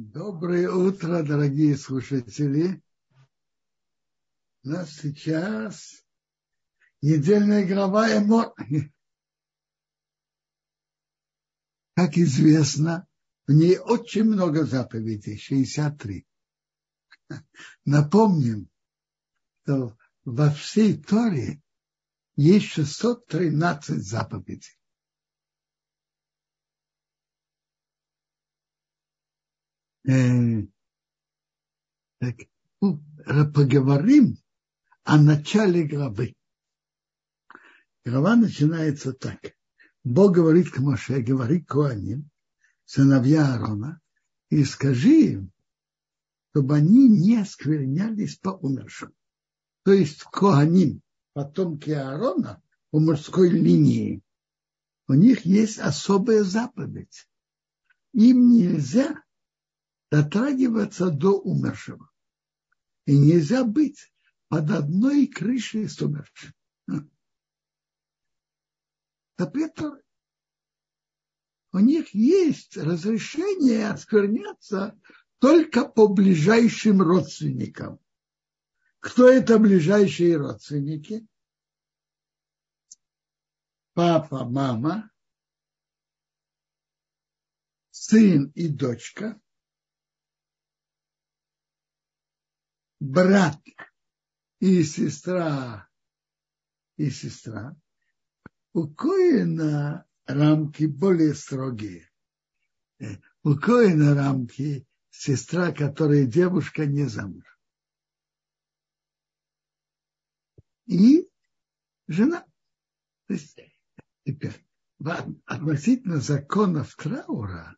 Доброе утро, дорогие слушатели. У нас сейчас недельная глава Эмо. Как известно, в ней очень много заповедей, 63. Напомним, что во всей Торе есть 613 заповедей. Э, так, ну, поговорим о начале главы. Глава начинается так. Бог говорит к Моше, говорит к Куаним, сыновья Аарона, и скажи им, чтобы они не осквернялись по умершим. То есть Коаним, потомки Аарона по мужской линии, у них есть особая заповедь. Им нельзя дотрагиваться до умершего. И нельзя быть под одной крышей с умершим. Запреты у них есть разрешение оскверняться только по ближайшим родственникам. Кто это ближайшие родственники? Папа, мама, сын и дочка, брат и сестра и сестра, у Коина рамки более строгие. Э, у Коина рамки сестра, которая девушка не замуж. И жена. То есть, теперь, относительно законов траура,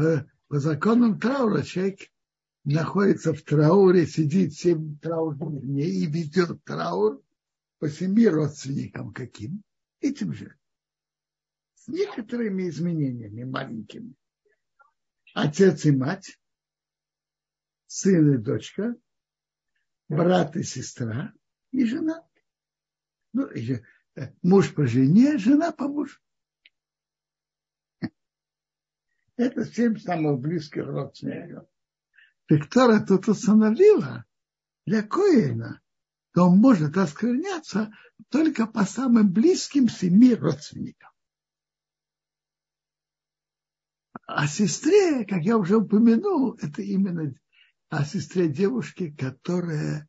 по, по законам траура человек находится в трауре, сидит семь траурных дней и ведет траур по семи родственникам каким? Этим же. С некоторыми изменениями маленькими. Отец и мать, сын и дочка, брат и сестра и жена. Ну, э, муж по жене, жена по мужу. Это семь самых близких родственников. Так Тора тут установила для Коина, то он может оскверняться только по самым близким семи родственникам. А сестре, как я уже упомянул, это именно о сестре девушки, которая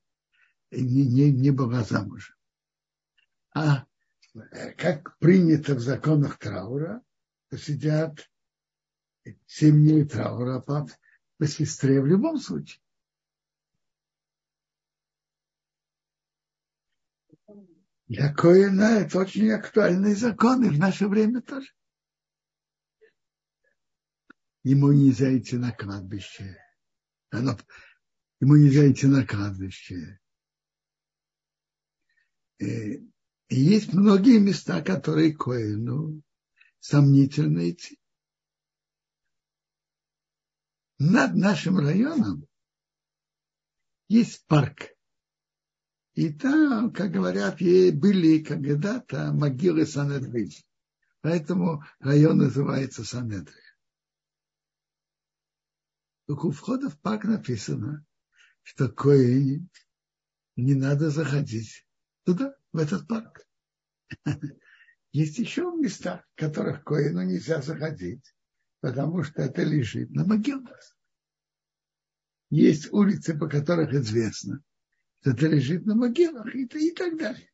не, не, не была замужем. А как принято в законах траура, сидят семь дней траура по, по сестре в любом случае. Для Коина это очень актуальный закон, и в наше время тоже. Ему нельзя идти на кладбище. Оно, ему нельзя идти на кладбище. И, и есть многие места, которые Коину сомнительно идти над нашим районом есть парк. И там, как говорят, были когда-то могилы Санедрин. Поэтому район называется Санедрин. Только у входа в парк написано, что кое не надо заходить туда, в этот парк. Есть еще места, в которых Коину нельзя заходить потому что это лежит на могилах. Есть улицы, по которых известно, что это лежит на могилах и, и так далее.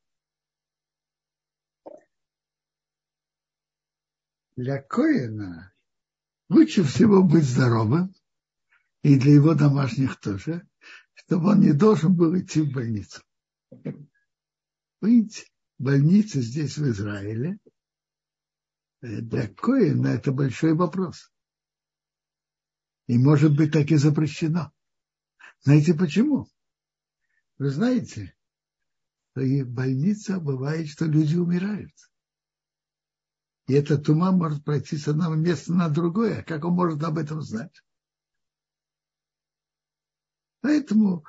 Для Коина лучше всего быть здоровым, и для его домашних тоже, чтобы он не должен был идти в больницу. Видите, больница здесь в Израиле – для Коина это большой вопрос. И может быть так и запрещено. Знаете почему? Вы знаете, что и в больнице бывает, что люди умирают. И этот тума может пройти с одного места на другое. Как он может об этом знать? Поэтому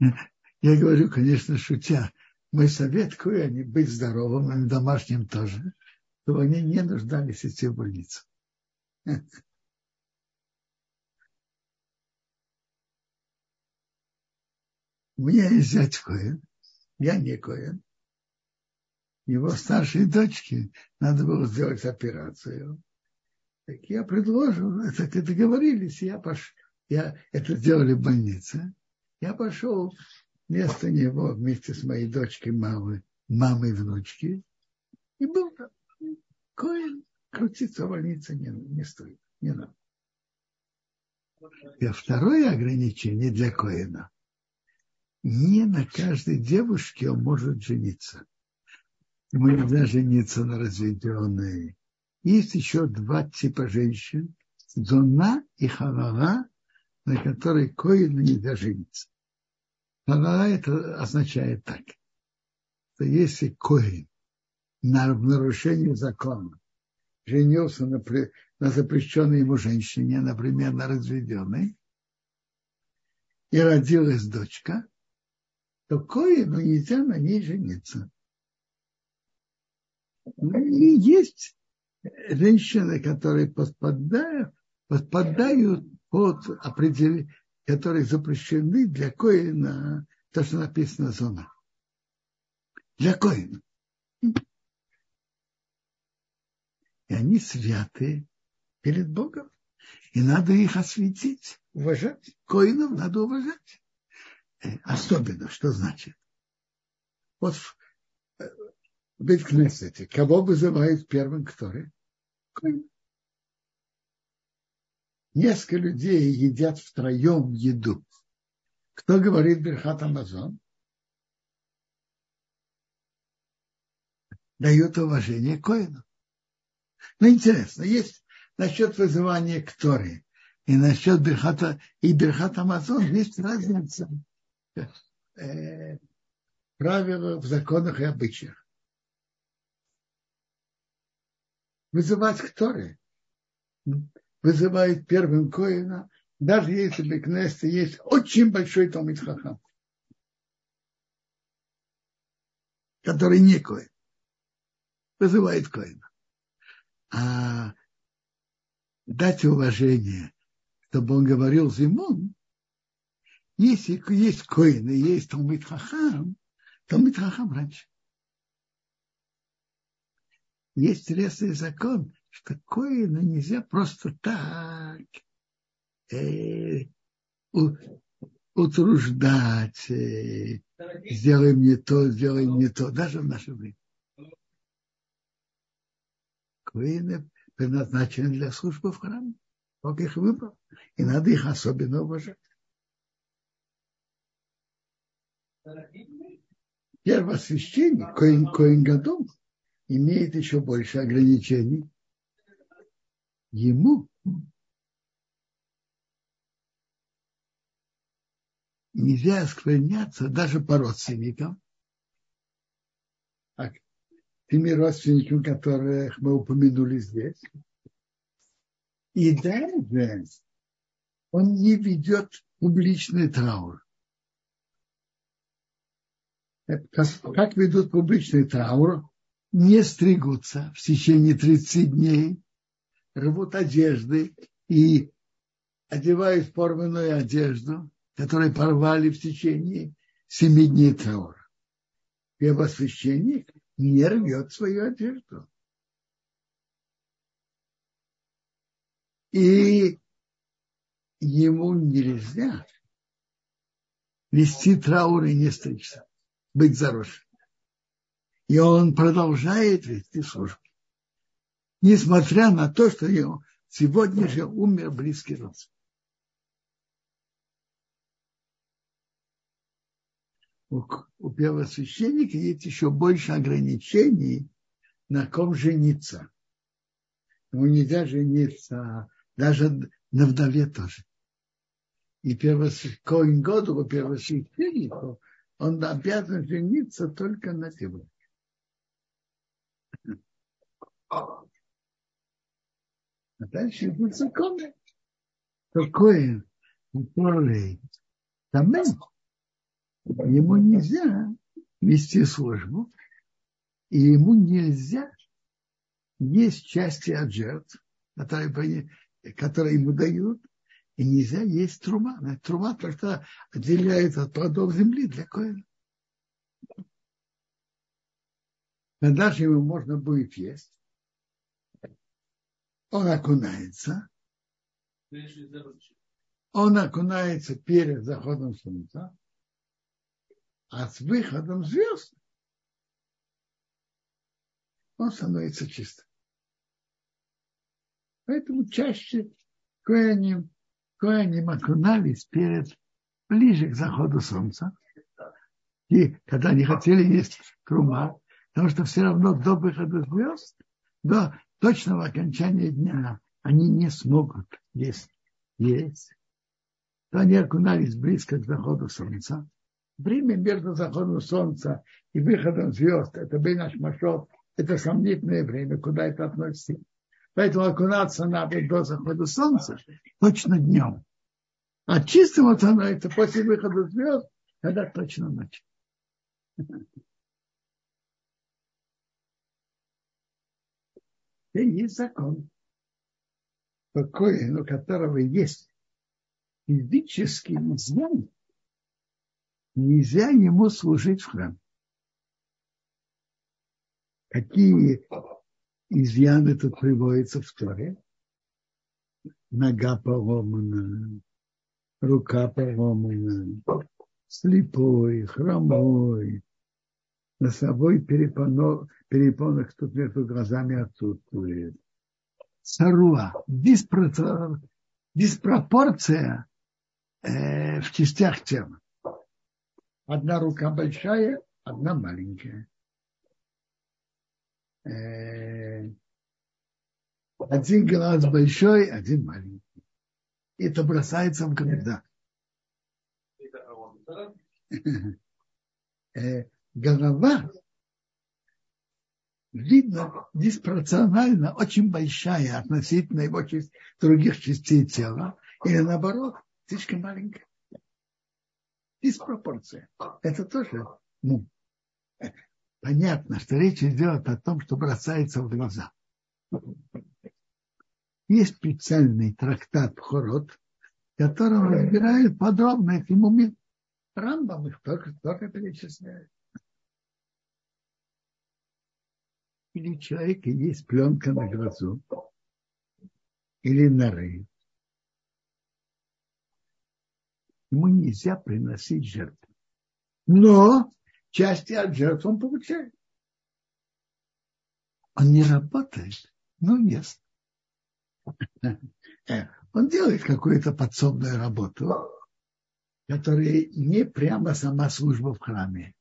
я говорю, конечно, шутя, мой совет, кое быть здоровым, и домашним тоже – чтобы они не нуждались идти в больницу. У меня есть зять Коэн, я не Коэн. Его старшей дочке надо было сделать операцию. Так я предложил, это договорились, я пошел, я это сделали в больнице. Я пошел вместо него вместе с моей дочкой, мамой, мамой внучки, и был там. Коин крутиться в больнице не, не стоит, не надо. И второе ограничение для Коина. Не на каждой девушке он может жениться. Ему нельзя жениться на разведенной. Есть еще два типа женщин. Зона и Халала, на которой Коину нельзя жениться. Халала это означает так, что если Коин на нарушение закона женился на, на запрещенной ему женщине, например, на разведенной, и родилась дочка, то Коину нельзя на ней жениться. И есть женщины, которые подпадают, подпадают под определение, которые запрещены для коина, то, что написано зона. Для коина. И они святы перед Богом. И надо их осветить, уважать. Коинов надо уважать. Э, особенно, что значит? Вот в э, Беткнесете, кого вызывают первым который? Коин. Несколько людей едят втроем еду. Кто говорит Берхат Амазон? Дает уважение Коину. Ну, интересно, есть насчет вызывания к Торе и насчет Берхата и Берхат Амазон есть разница э, правила в законах и обычаях. Вызывать к Торе вызывает первым Коина, даже если в Кнесте есть очень большой Талмит Хахам, который не Коин, вызывает Коина а дать уважение, чтобы он говорил Зимун, если есть коины, есть Талмит Хахам, Талмит Хахам раньше. Есть лесный закон, что коина нельзя просто так э, у, утруждать, э, сделай мне то, сделай мне то, даже в наше время. Коины предназначены для службы в храме. Бог их выбрал. И надо их особенно уважать. Первосвященник, Коин, Коин Гадом, имеет еще больше ограничений. Ему нельзя оскверняться даже по родственникам теми родственниками, которых мы упомянули здесь. И даже он не ведет публичный траур. Как, ведут публичный траур? Не стригутся в течение 30 дней, рвут одежды и одевают форменную одежду, которую порвали в течение семи дней траура. Первосвященник не рвет свою одежду. И ему нельзя вести траур и не стричься, быть заросшим. И он продолжает вести службу. Несмотря на то, что ему сегодня же умер близкий родственник. У, у первосвященника есть еще больше ограничений, на ком жениться. Ему нельзя жениться даже на вдове тоже. И первосвященник, году первосвященнику, он обязан жениться только на девушке. А дальше идут законы. Такое, который там ему нельзя вести службу, и ему нельзя есть части от жертв, которые, которые ему дают, и нельзя есть трума. Трума только отделяет от плодов земли для коина. Тогда же его можно будет есть. Он окунается. Он окунается перед заходом солнца, а с выходом звезд он становится чистым. Поэтому чаще коэним, коэним окунались перед, ближе к заходу солнца. И когда они хотели есть крума, потому что все равно до выхода звезд, до точного окончания дня они не смогут есть. есть. То они окунались близко к заходу солнца. Время между заходом солнца и выходом звезд, это был наш машот, это сомнительное время, куда это относится. Поэтому окунаться надо до захода солнца, точно днем. А чистым вот это после выхода звезд, когда точно ночь. И есть закон, такой, у которого есть физический изъян, нельзя ему служить в храм. Какие изъяны тут приводятся в Торе? Нога поломана, рука поломана, слепой, хромой, на собой перепонок, перепонок тут между глазами отсутствует. Саруа, диспропорция э, в частях тела. Одна рука большая, одна маленькая. Э, один глаз большой, один маленький. Это бросается в глаза. Э, голова видно диспропорционально очень большая относительно его других частей тела, или наоборот, слишком маленькая. Диспропорция. Это тоже ну, понятно, что речь идет о том, что бросается в глаза. Есть специальный трактат Хорот, в котором разбирают подробно эти моменты. Рамбам их только, только перечисляет. Или у человека есть пленка на глазу, или на рыб. Ему нельзя приносить жертву. Но части от жертв он получает. Он не работает, но ест. Э, он делает какую-то подсобную работу, которая не прямо сама служба в храме.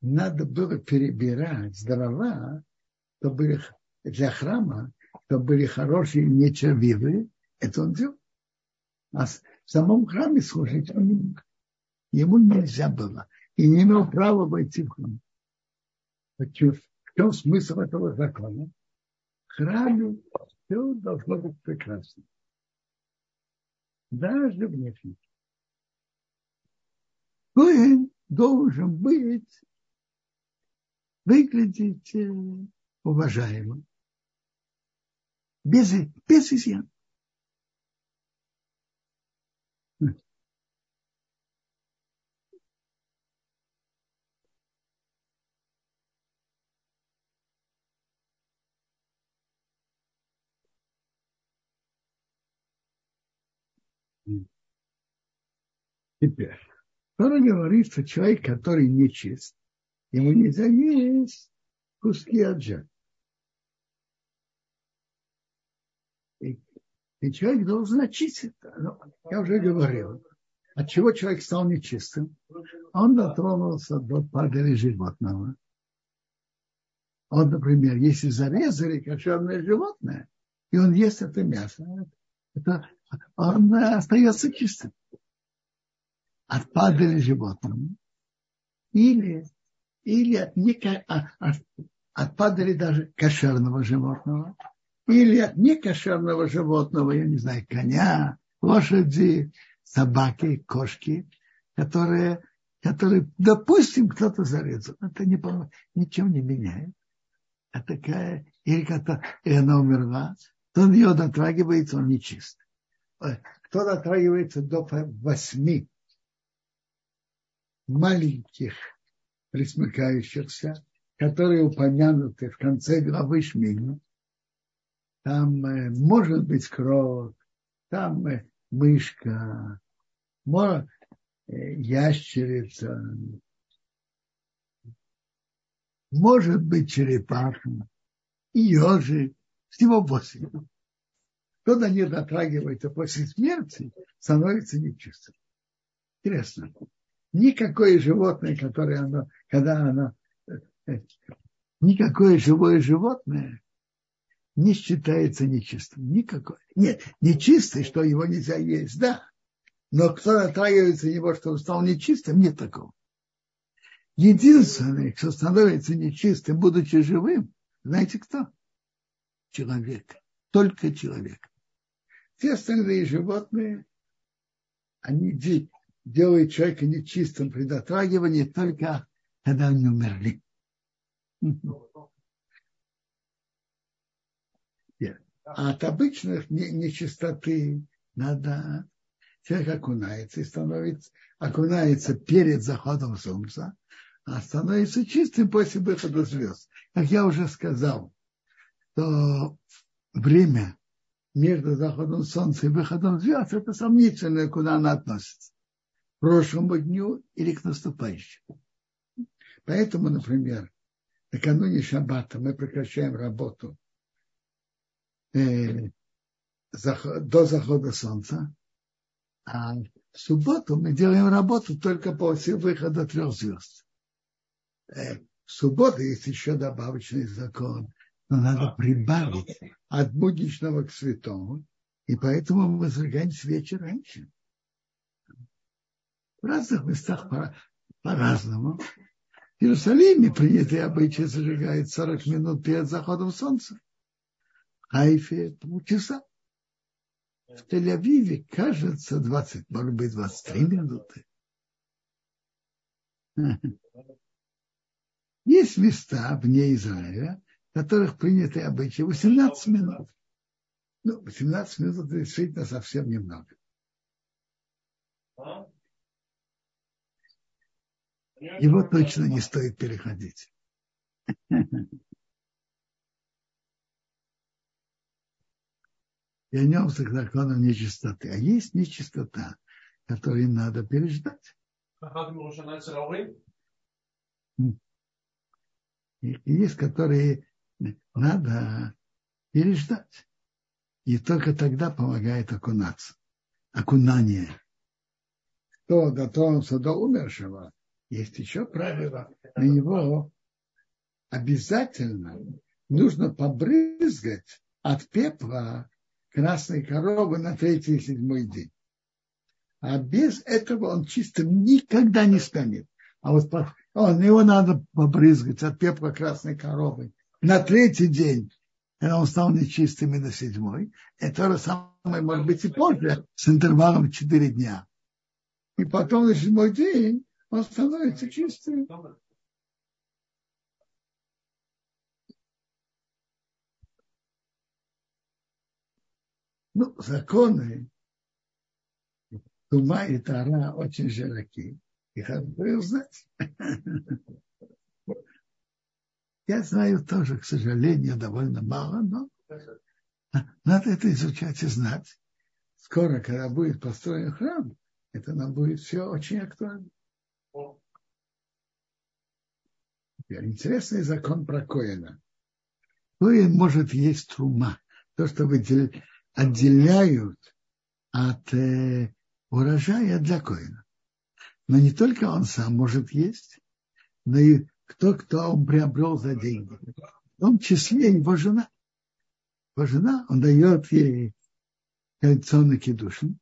Надо было перебирать дрова, чтобы были для храма, чтобы были хорошие нечервивые. Это он делал. В самом храме служить он не мог. Ему нельзя было и не имел права войти в храм. В чем смысл этого закона? В храме все должно быть прекрасно. Даже внешне. Коин должен быть, выглядеть э, уважаемым. Без, без изъян. Теперь, Тора говорит, что человек, который нечист, ему нельзя есть куски аджа. И, человек должен очиститься. Ну, я уже говорил, от чего человек стал нечистым? Он дотронулся до падали животного. Он, например, если зарезали кошерное животное, и он ест это мясо, это, он остается чистым от падали или, или от, неко, от, от даже кошерного животного, или от некошерного животного, я не знаю, коня, лошади, собаки, кошки, которые, которые допустим, кто-то зарезал. Это не, ничем не меняет. А такая или и она умерла, то он ее дотрагивается, он нечист. Кто дотрагивается до восьми маленьких присмыкающихся, которые упомянуты в конце главы Шмини, там э, может быть крот, там э, мышка, может, э, ящерица, может быть черепаха и ежик, всего восемь. Кто до них дотрагивается после смерти, становится нечистым. Интересно. Никакое животное, которое оно, когда оно, никакое живое животное не считается нечистым. Никакое. Нет, нечистый, что его нельзя есть, да. Но кто дотрагивается него, что он стал нечистым, нет такого. Единственный, кто становится нечистым, будучи живым, знаете кто? Человек. Только человек. Все остальные животные, они делают человека нечистым при дотрагивании только когда они умерли. А от обычных нечистоты надо человек окунается и становится, окунается перед заходом солнца, а становится чистым после выхода звезд. Как я уже сказал, то время между заходом солнца и выходом звезд это сомнительное, куда она относится. Прошлому дню или к наступающему. Поэтому, например, накануне шаббата мы прекращаем работу э, до захода солнца, а в субботу мы делаем работу только после выхода трех звезд. Э, в субботу есть еще добавочный закон, но надо прибавить от будничного к святому, и поэтому мы зажигаем свечи раньше. В разных местах по- по-разному. В Иерусалиме принятые обычаи зажигают 40 минут перед заходом солнца. В Хайфе полчаса. В Тель-Авиве, кажется, 20, может быть, 23 минуты. Есть места вне Израиля, в которых приняты обычаи 18 минут. Ну, 18 минут действительно совсем немного. Его точно не стоит переходить. Вернемся к законам нечистоты. А есть нечистота, которую надо переждать. И есть, которые надо переждать. И только тогда помогает окунаться. Окунание. Кто дотронулся до умершего, есть еще правило. На него обязательно нужно побрызгать от пепла красной коровы на третий и седьмой день. А без этого он чистым никогда не станет. А вот он, его надо побрызгать от пепла красной коровы на третий день, когда он стал нечистым и на седьмой. Это то же самое, может быть, и позже, с интервалом 4 дня. И потом на седьмой день он становится чистым. Ну, законы Тума и Тара очень широки. Их надо узнать. Я знаю тоже, к сожалению, довольно мало, но надо это изучать и знать. Скоро, когда будет построен храм, это нам будет все очень актуально. Интересный закон про Коина. Коин может есть трума. То, что отделяют от э, урожая для Коина. Но не только он сам может есть, но и кто, кто он приобрел за деньги. В том числе его жена. Его жена, он дает ей кольцо на кедушин.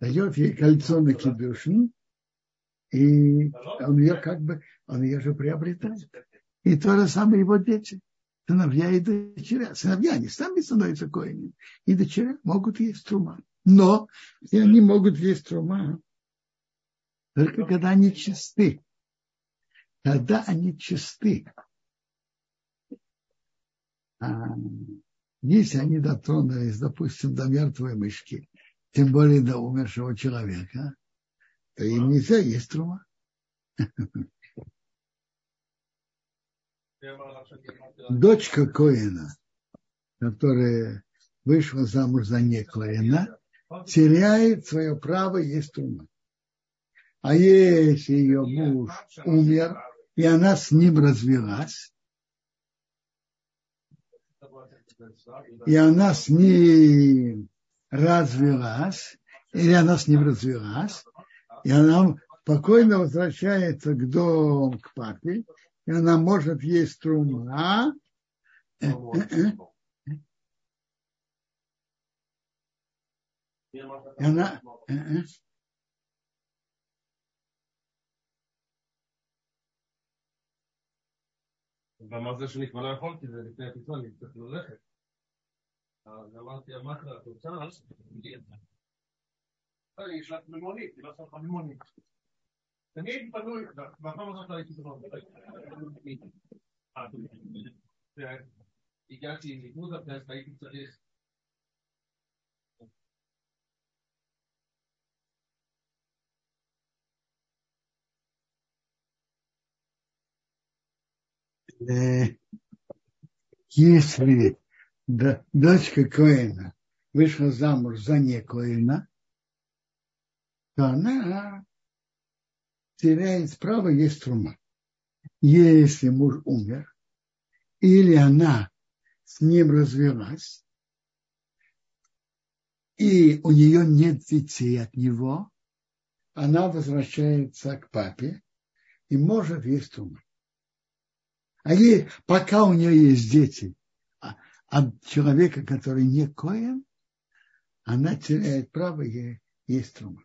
Дает ей кольцо на кедушин. И он ее как бы, он ее же приобретает. И то же самое его дети. Сыновья и дочеря. Сыновья, они сами становятся коинами. И дочеря могут есть трума. Но и они могут есть трума только когда они чисты. Когда они чисты. А если они дотронулись, допустим, до мертвой мышки, тем более до умершего человека, то им нельзя есть трума. Дочка Коина, которая вышла замуж за не Коина, теряет свое право есть трума. А если ее муж умер, и она с ним развелась, и она с ним развелась, или она с ним развелась, и она спокойно возвращается к дому, к папе, и она может есть трума. И она, ואמרת שאני כבר לא יכול, כי זה לפני הפיצון, אני צריך ללכת. אז אמרתי, אמרת, את רוצה? אני אשלח במונית, אני לא אעשה לך במונית. אני הייתי פנוי, בפעם הזאת הייתי פנוי. הגעתי עם לימוד הפנס והייתי צריך если дочка Коина вышла замуж за не Коина, то она теряет право есть трума. Если муж умер, или она с ним развелась, и у нее нет детей от него, она возвращается к папе и может есть трума. А ей, пока у нее есть дети от человека, который не коин, она теряет право ей есть трума.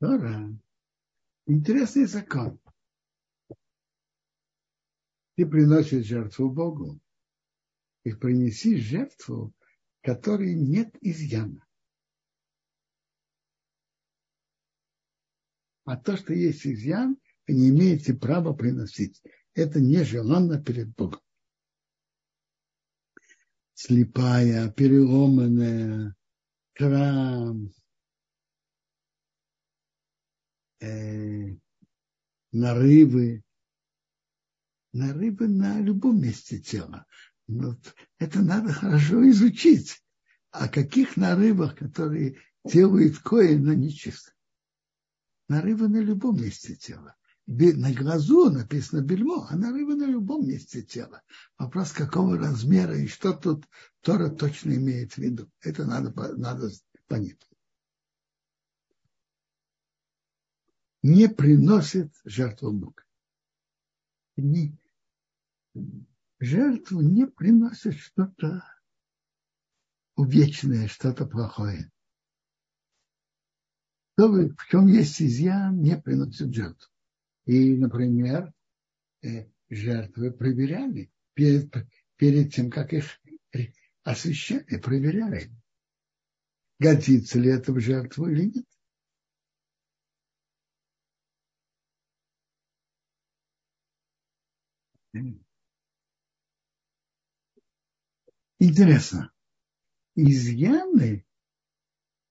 Тора. Интересный закон. Ты приносишь жертву Богу и принеси жертву, которой нет изъяна. А то, что есть изъян, вы не имеете права приносить. Это нежеланно перед Богом. Слепая, переломанная, крам, э, нарывы, нарывы на любом месте тела. Но это надо хорошо изучить. О каких нарывах, которые делают коин, но нечисто. Нарывы на любом месте тела. На глазу написано бельмо, а нарывы на любом месте тела. Вопрос, какого размера и что тут Тора точно имеет в виду. Это надо, надо понять. не приносит жертву Бога. Не, жертву не приносит что-то увечное, что-то плохое. То, в чем есть изъян, не приносит жертву. И, например, э, жертвы проверяли перед, перед тем, как их освещали, проверяли, годится ли это в жертву или нет. Интересно. Изъяны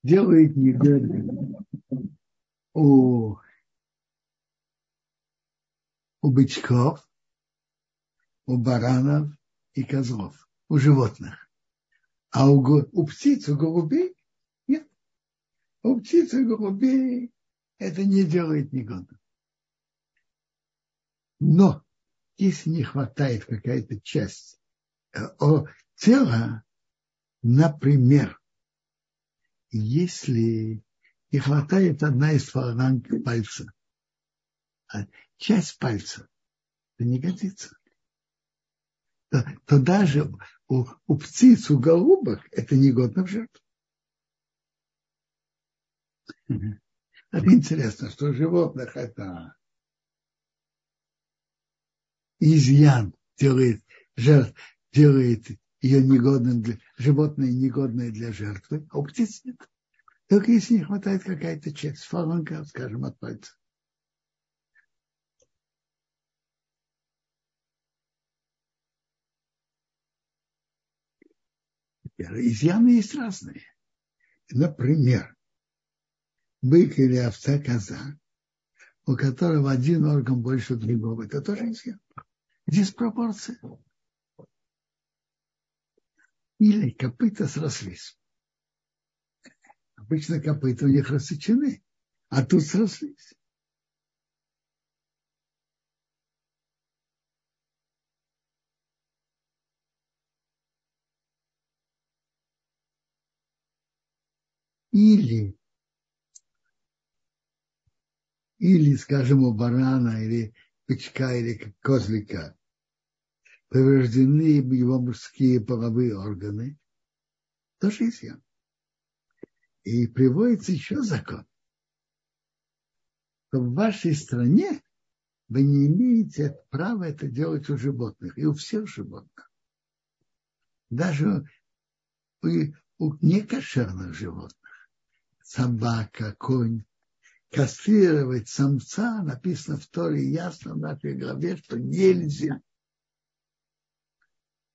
делает неверно у, у бычков, у баранов и козлов, у животных. А у, у птиц, у голубей нет. У птиц и голубей это не делает негодно. Но если не хватает какая-то часть э, о, тела, например, если не хватает одна из фаланг пальца, а часть пальца, это не годится. То, то даже у, у птиц, у голубок это негодно в жертву. Это интересно, что у животных это изъян делает, жертв, делает ее негодным для, животное негодное для жертвы, а у птиц нет. Только если не хватает какая-то часть, фаланга, скажем, от пальца. Изъяны есть разные. Например, бык или овца коза, у которого один орган больше другого, это тоже изъян. Диспропорция. Или копыта срослись. Обычно копыта у них рассечены, а тут срослись. Или, или, скажем, у барана, или бычка, или козлика повреждены его мужские половые органы, тоже изъян. И приводится еще закон, что в вашей стране вы не имеете права это делать у животных и у всех животных. Даже у, у некошерных животных. Собака, конь. Кастрировать самца написано в Торе ясно в нашей главе, что нельзя.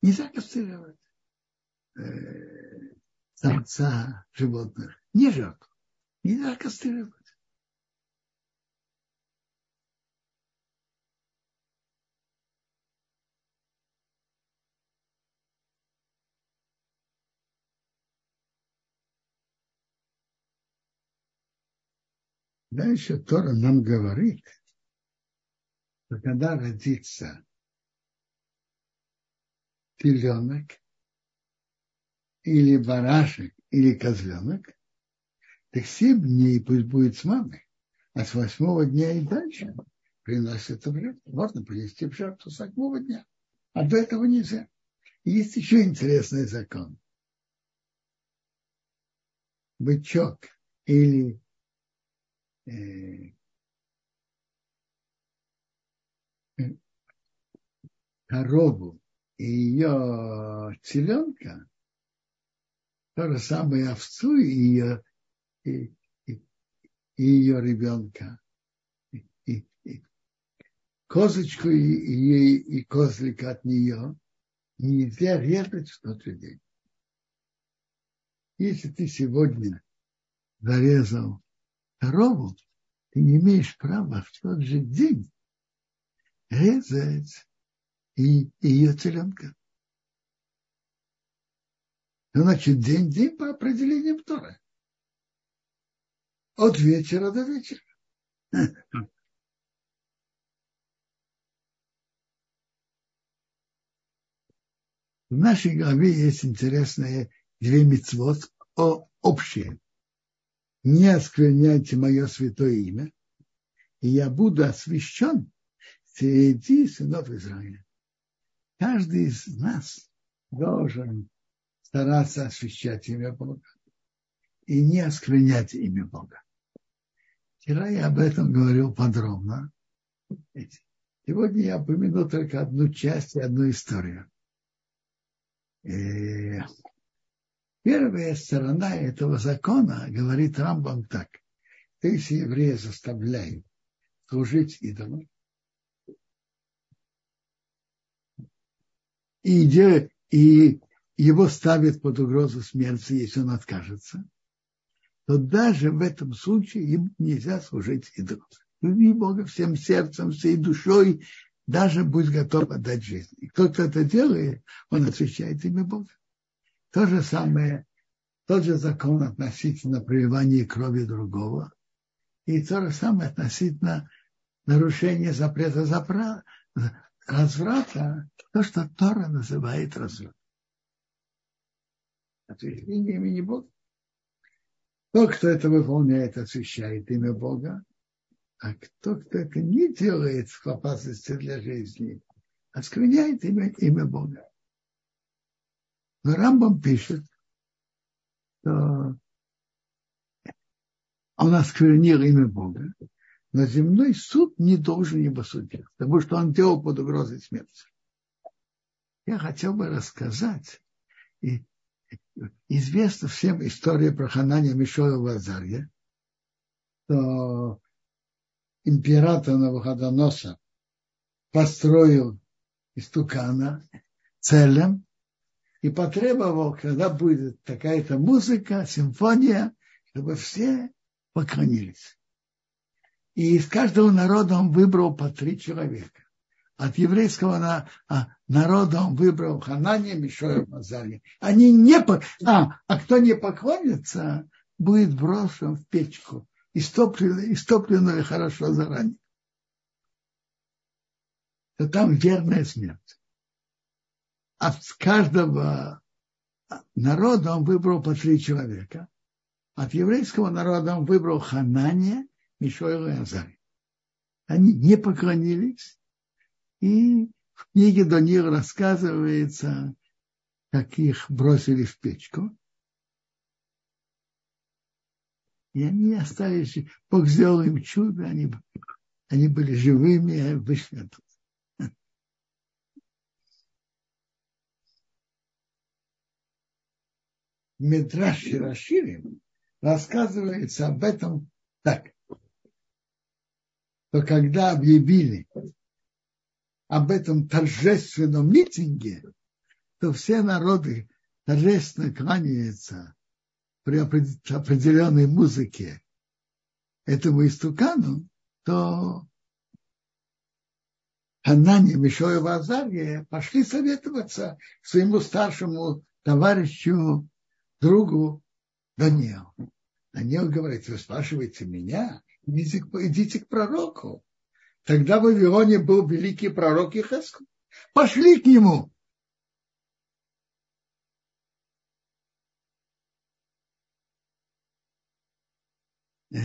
Нельзя кастрировать самца животных. Не жертву. Нельзя кастрировать. Дальше Тора нам говорит, что когда родится теленок, или барашек, или козленок, так семь дней пусть будет с мамой, а с восьмого дня и дальше приносит в жертву. Можно принести в жертву с восьмого дня, а до этого нельзя. Есть еще интересный закон. Бычок или э, корову и ее теленка, то же самое овцу и ее, и, и, и ее ребенка, и, и, и козочку и, и, и козлика от нее нельзя резать в тот же день. Если ты сегодня зарезал корову, ты не имеешь права в тот же день резать и ее теленка. Значит, день-день по определениям Торы. От вечера до вечера. В нашей главе есть интересные две мецвод о общее. Не оскверняйте мое святое имя, и я буду освящен среди сынов Израиля каждый из нас должен стараться освещать имя Бога и не осквернять имя Бога. Вчера я об этом говорил подробно. Сегодня я упомяну только одну часть и одну историю. И первая сторона этого закона говорит Рамбам так. Ты, если еврея заставляют служить идолам, и, и его ставят под угрозу смерти, если он откажется, то даже в этом случае им нельзя служить идолу. Люби Бога всем сердцем, всей душой, даже будь готов отдать жизнь. И кто кто это делает, он отвечает имя Бога. То же самое, тот же закон относительно проливания крови другого, и то же самое относительно нарушения запрета запра, разврата, то, что Тора называет разврат. Освящение имени Бога. Тот, кто это выполняет, освящает имя Бога, а кто, кто это не делает в опасности для жизни, оскверняет имя, имя Бога. Но Рамбам пишет, что он осквернил имя Бога, но земной суд не должен его судить, потому что он делал под угрозой смерти. Я хотел бы рассказать и известна всем история про Ханания Мишоя Вазарья, что император Навуходоноса построил истукана целым и потребовал, когда будет такая-то музыка, симфония, чтобы все поклонились. И из каждого народа он выбрал по три человека. От еврейского на, а, народа он выбрал Ханания, Мишоя, Мазария. Они не... А, а кто не поклонится, будет брошен в печку, истопленную, истопленную хорошо заранее. То там верная смерть. От каждого народа он выбрал по три человека. От еврейского народа он выбрал Ханания, Мишоила и Азари. Они не поклонились, и в книге Даниил рассказывается, как их бросили в печку. И они остались, Бог сделал им чудо, они, они были живыми и вышли оттуда. Медраш Раширим рассказывается об этом так, что когда объявили об этом торжественном митинге, то все народы торжественно кланяются при определенной музыке этому истукану, то Ханани, Мишоя Азария пошли советоваться своему старшему товарищу, другу Даниэлу. Даниил говорит, вы спрашиваете меня, идите, идите к пророку. Тогда в Вавилоне был великий пророк Ихеску. Пошли к нему. Э,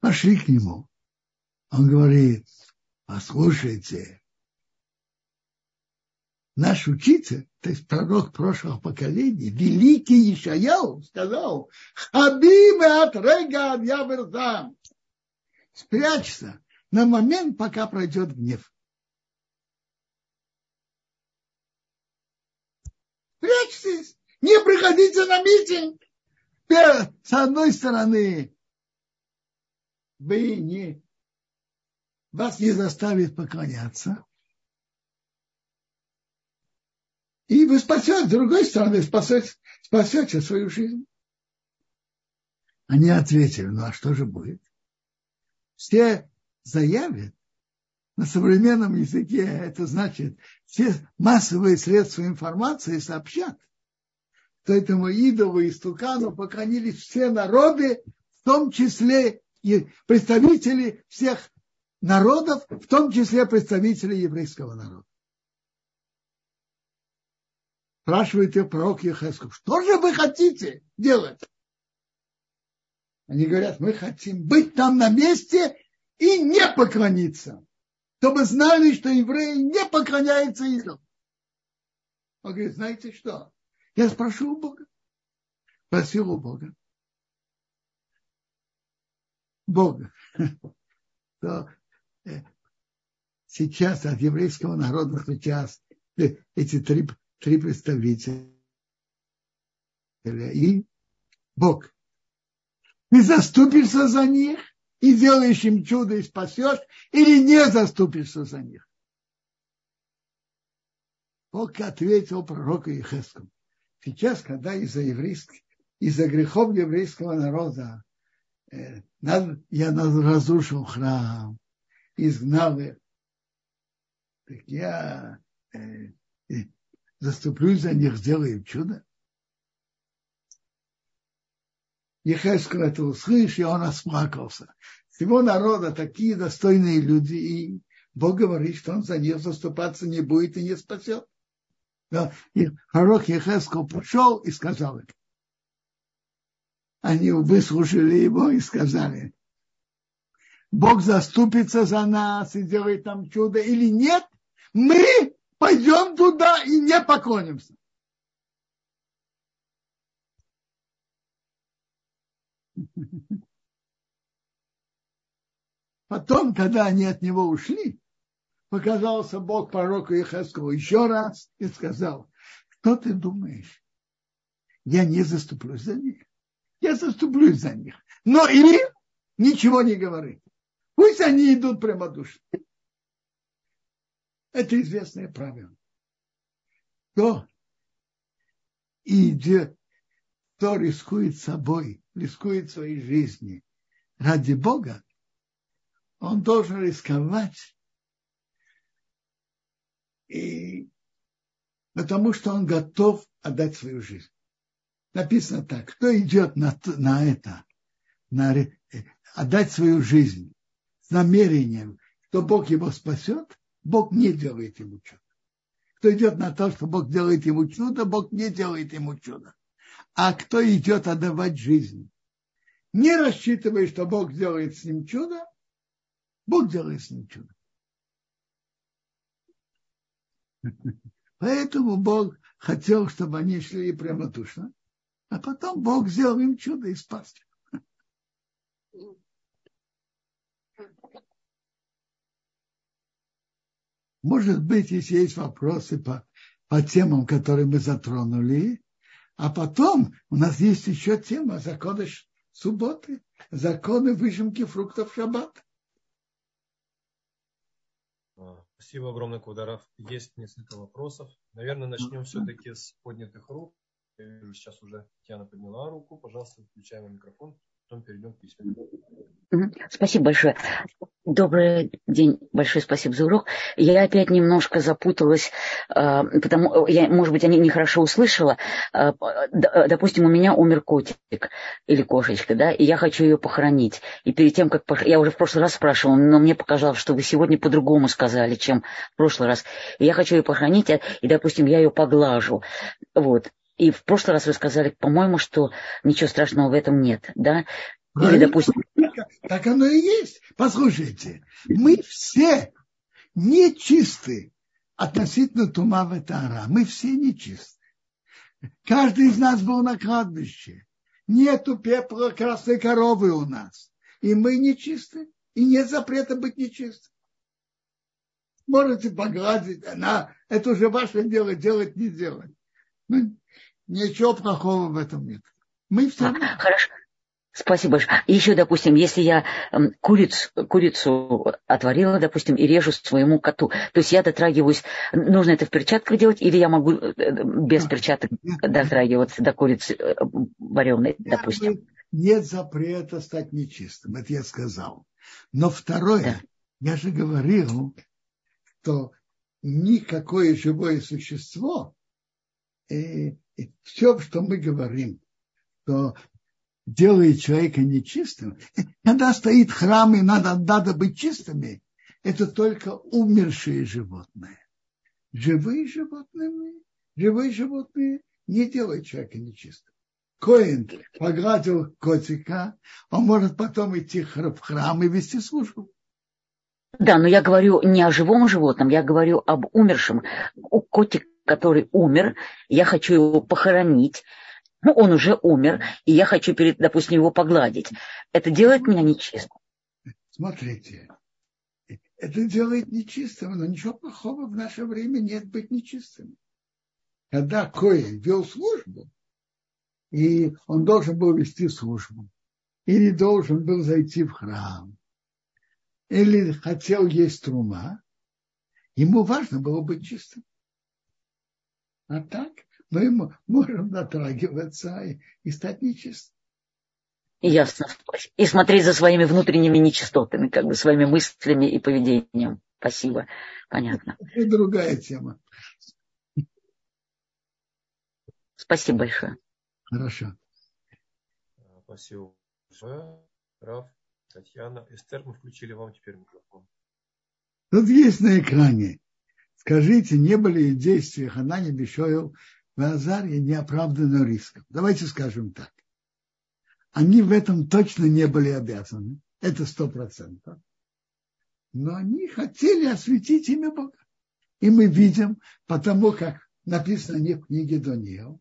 пошли к нему. Он говорит, послушайте, наш учитель, то есть пророк прошлого поколения, великий Ишаяу, сказал, Хабиме от Рега Абьяверзам, спрячься на момент, пока пройдет гнев. Спрячьтесь, не приходите на митинг. С одной стороны, вы не, вас не заставит поклоняться, И вы спасете, с другой стороны, спасете, спасете свою жизнь. Они ответили, ну а что же будет? Все заявят на современном языке, это значит, все массовые средства информации сообщат, что этому идолу и стукану поклонились все народы, в том числе и представители всех народов, в том числе представители еврейского народа спрашивает ее пророк Ехесков, что же вы хотите делать? Они говорят, мы хотим быть там на месте и не поклониться. Чтобы знали, что евреи не поклоняются идолам. Он говорит, знаете что? Я спрошу у Бога. Просил у Бога. Бога. То, э, сейчас от еврейского народа сейчас э, эти три три представителя и Бог. Ты заступишься за них и сделаешь им чудо и спасешь, или не заступишься за них. Бог ответил пророку Ехескому. Сейчас, когда из-за из-за грехов еврейского народа э, я разрушил храм, изгнал их, так я э, заступлюсь за них, сделаю чудо. Ехескел это услышал, и он расплакался. Всего народа такие достойные люди, и Бог говорит, что он за них заступаться не будет и не спасет. Да. И пророк Ехескел пришел и сказал им. Они выслушали его и сказали, Бог заступится за нас и сделает там чудо или нет, мы пойдем туда и не поклонимся. Потом, когда они от него ушли, показался Бог пророку Ихаскову еще раз и сказал, Что ты думаешь? Я не заступлюсь за них. Я заступлюсь за них. Но им ничего не говори. Пусть они идут прямодушно. Это известное правило. Кто идет, кто рискует собой, рискует своей жизнью ради Бога, он должен рисковать, и, потому что он готов отдать свою жизнь. Написано так, кто идет на, на это, на, отдать свою жизнь с намерением, что Бог его спасет, Бог не делает ему чудо. Кто идет на то, что Бог делает ему чудо, Бог не делает ему чудо. А кто идет отдавать жизнь, не рассчитывая, что Бог сделает с ним чудо, Бог делает с ним чудо. Поэтому Бог хотел, чтобы они шли прямотушно, а потом Бог сделал им чудо и спас их. Может быть, если есть вопросы по, по темам, которые мы затронули, а потом у нас есть еще тема законы субботы, законы выжимки фруктов шаббат. А, спасибо огромное, Кударов. Есть несколько вопросов. Наверное, начнем все-таки с поднятых рук. Сейчас уже Татьяна подняла руку. Пожалуйста, включаем микрофон потом перейдем к письменным. Спасибо большое. Добрый день, большое спасибо за урок. Я опять немножко запуталась, а, потому я, может быть, я нехорошо услышала. А, допустим, у меня умер котик или кошечка, да, и я хочу ее похоронить. И перед тем, как я уже в прошлый раз спрашивала, но мне показалось, что вы сегодня по-другому сказали, чем в прошлый раз. И я хочу ее похоронить, и, допустим, я ее поглажу. Вот. И в прошлый раз вы сказали, по-моему, что ничего страшного в этом нет, да? Или, допустим... Так оно и есть. Послушайте, мы все нечисты относительно тума ветара. Мы все нечисты. Каждый из нас был на кладбище. Нету пепла красной коровы у нас. И мы нечисты. И нет запрета быть нечистым. Можете погладить, она, это уже ваше дело, делать, не делать. Ну, Ничего плохого в этом нет. Мы все... А, хорошо. Спасибо большое. Еще, допустим, если я курицу, курицу отварила, допустим, и режу своему коту, то есть я дотрагиваюсь, нужно это в перчатках делать, или я могу э, без перчаток дотрагиваться до курицы э, вареной, допустим? Нет запрета стать нечистым, это я сказал. Но второе, да. я же говорил, что никакое живое существо э, и все, что мы говорим, что делает человека нечистым, когда стоит храм и надо, надо быть чистыми, это только умершие животные. Живые животные, живые животные не делают человека нечистым. Коин погладил котика, он может потом идти в храм и вести службу. Да, но я говорю не о живом животном, я говорю об умершем. Котик который умер, я хочу его похоронить, ну, он уже умер, и я хочу, перед, допустим, его погладить. Это делает меня нечистым. Смотрите, это делает нечистым, но ничего плохого в наше время нет быть нечистым. Когда Коин вел службу, и он должен был вести службу, или должен был зайти в храм, или хотел есть трума, ему важно было быть чистым. А так мы можем дотрагиваться и, и стать нечистым. Ясно. И смотреть за своими внутренними нечистотами, как бы своими мыслями и поведением. Спасибо. Понятно. Это другая тема. Спасибо большое. Хорошо. Спасибо большое. Раф, Татьяна. Эстер, мы включили вам теперь микрофон. Тут есть на экране Скажите, не были действия Ханани, Бешоил в Азаре неоправданным риском? Давайте скажем так. Они в этом точно не были обязаны. Это сто процентов. Но они хотели осветить имя Бога. И мы видим, потому как написано не в книге Даниил,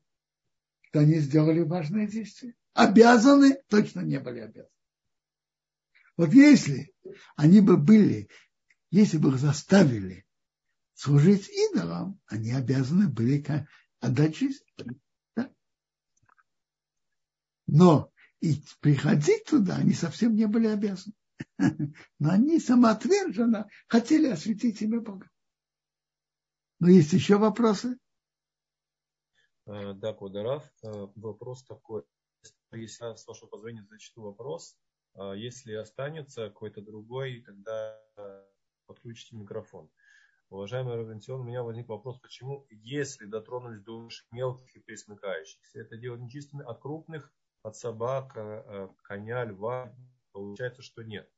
что они сделали важное действие. Обязаны точно не были обязаны. Вот если они бы были, если бы их заставили служить идолам, они обязаны были отдать жизнь. Да? Но и приходить туда они совсем не были обязаны. Но они самоотверженно хотели осветить имя Бога. Но есть еще вопросы? Э, да, Кударав. Э, вопрос такой. Если я, с вашего позволения, зачту вопрос. Э, если останется какой-то другой, тогда подключите микрофон. Уважаемый Равентион, у меня возник вопрос, почему, если дотронулись до мелких и пресмыкающихся, это дело нечистыми, от крупных, от собак, коня, льва, получается, что нет.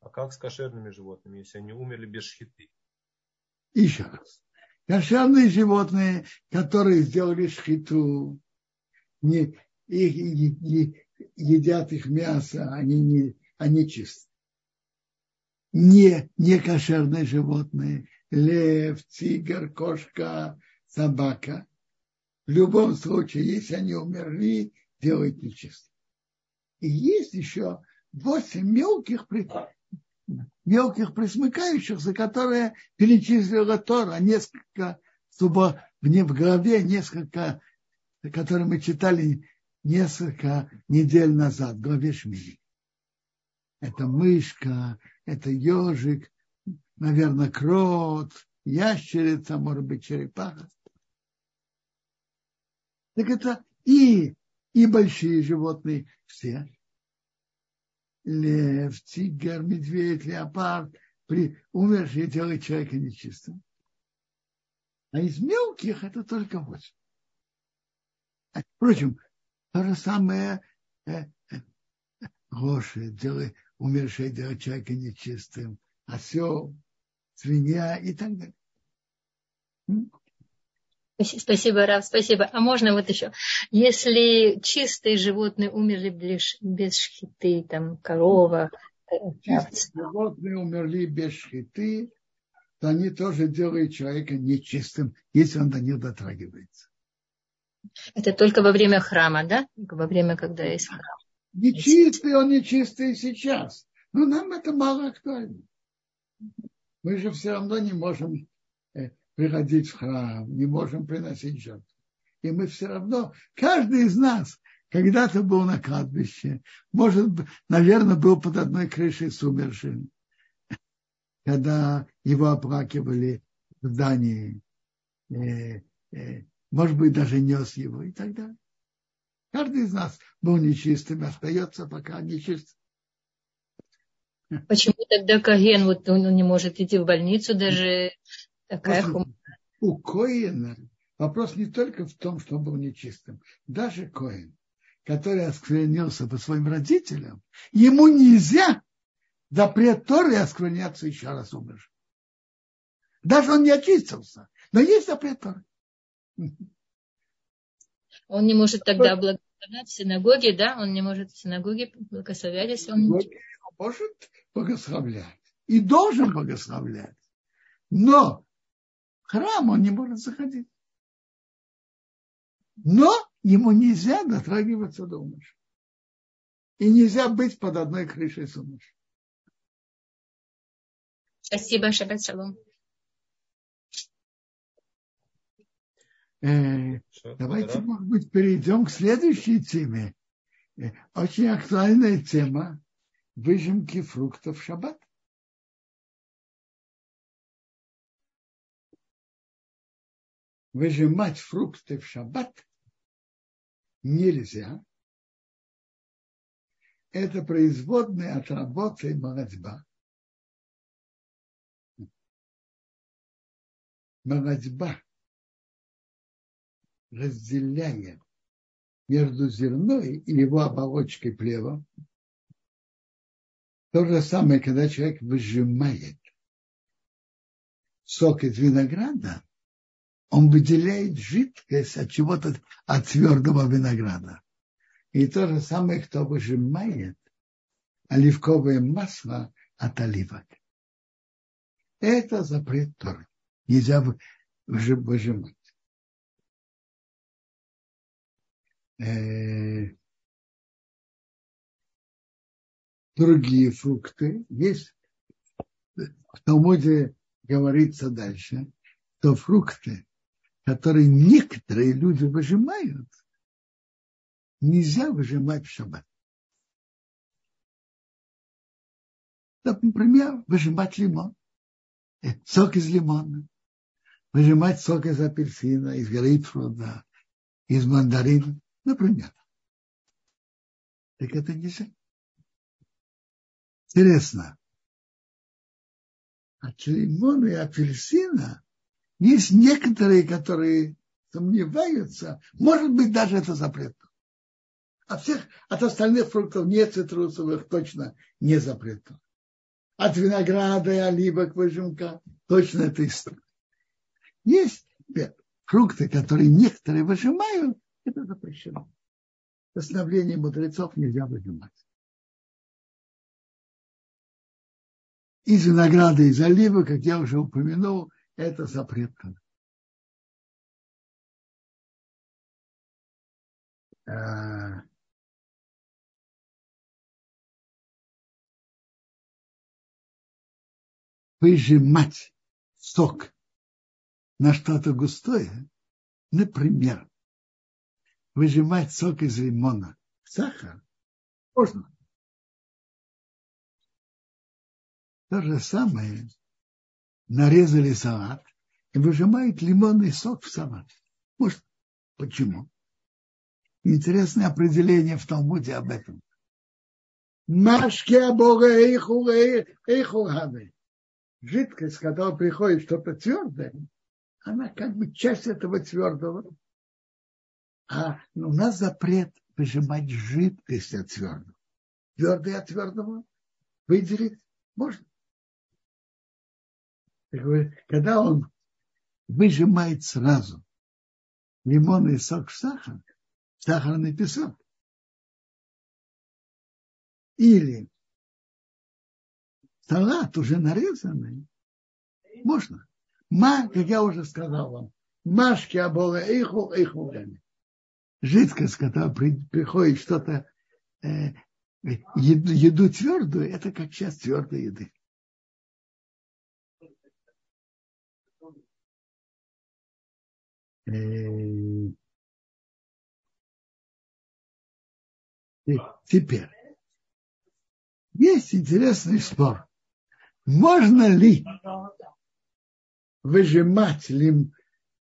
А как с кошерными животными, если они умерли без шхиты? Еще раз кошерные животные, которые сделали шхиту, не, их, и, едят их мясо, они не, они чисты. Не, не кошерные животные, лев, тигр, кошка, собака. В любом случае, если они умерли, делают нечисто. И есть еще восемь мелких мелких присмыкающихся, которые перечислила Тора, несколько, чтобы мне в голове несколько, которые мы читали несколько недель назад, в главе Шмини. Это мышка, это ежик, наверное, крот, ящерица, может быть, черепаха. Так это и, и большие животные, все лев, тигр, медведь, леопард, при умершие делают человека нечистым. А из мелких это только восемь. Впрочем, то же самое э, э, Гоши делает, умершие делают человека нечистым, осел, свинья и так далее. Спасибо, Рав, спасибо. А можно вот еще? Если чистые животные умерли без, без шхиты, там корова, э, Чистые животные умерли без шхиты, то они тоже делают человека нечистым, если он до них дотрагивается. Это только во время храма, да? Во время, когда есть храм. Нечистый, он нечистый сейчас. Но нам это мало актуально. Мы же все равно не можем э, приходить в храм, не можем приносить жертву. И мы все равно, каждый из нас когда-то был на кладбище, может, наверное, был под одной крышей с умершим, когда его оплакивали в здании, э, э, может быть, даже нес его и так далее. Каждый из нас был нечистым, остается пока нечистым. Почему тогда Каген вот он не может идти в больницу даже Такая У Коина вопрос не только в том, что он был нечистым. Даже Коин, который осквернился по своим родителям, ему нельзя запрет Торы оскверняться еще раз умершим. Даже он не очистился, но есть запрет Торы. Он не может тогда благословлять в синагоге, да? Он не может в синагоге благословлять, если он... Он может благословлять и должен благословлять. Но храм он не может заходить. Но ему нельзя дотрагиваться до умыши. И нельзя быть под одной крышей с умышей. Спасибо, Шаббат Шалом. Э, давайте, может быть, перейдем к следующей теме. Э, очень актуальная тема выжимки фруктов в шаббат. выжимать фрукты в шаббат нельзя. Это производные от работы молодьба. Молодьба разделяя между зерной и его оболочкой плева. То же самое, когда человек выжимает сок из винограда, он выделяет жидкость от чего-то, от твердого винограда. И то же самое, кто выжимает оливковое масло от оливок. Это запрет Торы. Нельзя выжимать. Другие фрукты есть. В Талмуде говорится дальше, что фрукты, которые некоторые люди выжимают, нельзя выжимать в шаббат. Например, выжимать лимон, э, сок из лимона, выжимать сок из апельсина, из грейпфрута, из мандарина, например. Так это нельзя. Интересно. От лимона и апельсина есть некоторые, которые сомневаются, может быть, даже это запретно. От всех, от остальных фруктов не цитрусовых точно не запретно. От винограда и оливок выжимка точно это история. Есть фрукты, которые некоторые выжимают, это запрещено. Постановление мудрецов нельзя выжимать. Из винограда, из оливы, как я уже упомянул, это запретно. А, выжимать сок на что-то густое, например, выжимать сок из лимона, сахар, можно. То же самое нарезали салат и выжимают лимонный сок в салат. Может, почему? Интересное определение в Талмуде об этом. Машки Бога Жидкость, когда приходит что-то твердое, она как бы часть этого твердого. А у нас запрет выжимать жидкость от твердого. Твердое от твердого выделить можно. Когда он выжимает сразу лимонный сок в сахар, сахарный песок, или салат уже нарезанный, можно. Ма, как я уже сказал вам, машки абола эйху эйху Жидкость, когда приходит что-то, э, еду, еду твердую, это как часть твердой еды. Э, теперь, есть интересный спор. Можно ли выжимать лим,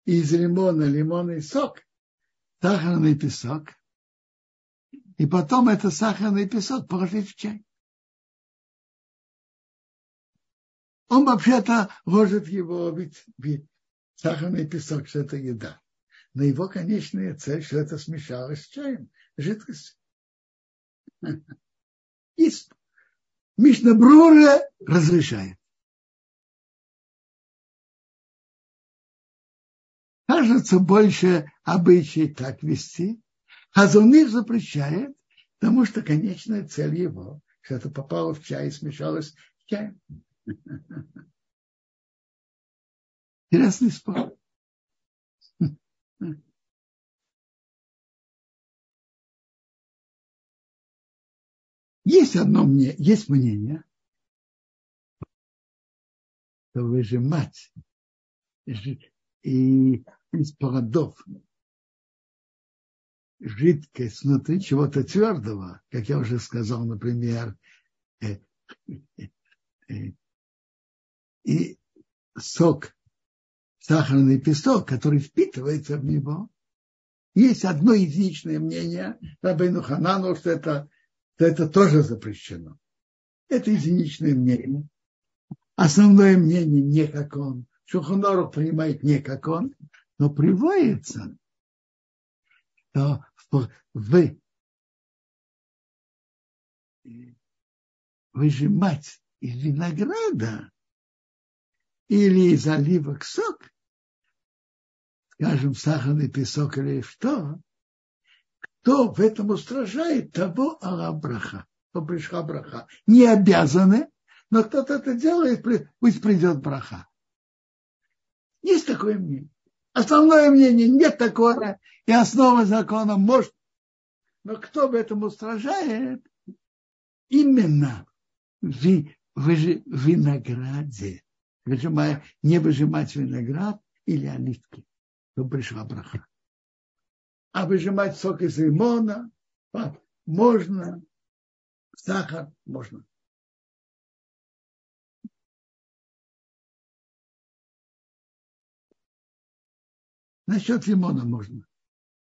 из лимона лимонный сок, сахарный песок, и потом это сахарный песок положить в чай? Он вообще-то ложит его, ведь, ведь сахарный песок, что это еда. Но его конечная цель, что это смешалось с чаем, жидкость. Есть. Мишна Брура разрешает. Кажется, больше обычай так вести. Хазуныш запрещает, потому что конечная цель его, что это попало в чай и смешалось с чаем. Интересный спор. Есть одно мнение, есть мнение, что выжимать и из плодов жидкость внутри чего-то твердого, как я уже сказал, например, э, э, э, и сок сахарный песок, который впитывается в него. Есть одно единичное мнение Рабейну Ханану, что это, что это тоже запрещено. Это единичное мнение. Основное мнение не как он. Шухонору понимает не как он, но приводится, что вы выжимать из винограда или из оливок сок, скажем, сахарный песок или что, кто в этом устражает того Аллабраха, то пришла браха. Не обязаны, но кто-то это делает, пусть придет браха. Есть такое мнение. Основное мнение нет такого, и основа закона может. Но кто в этом устражает? Именно в винограде. Выжимая, не выжимать виноград или оливки. То пришла браха. А выжимать сок из лимона можно, сахар можно. Насчет лимона можно.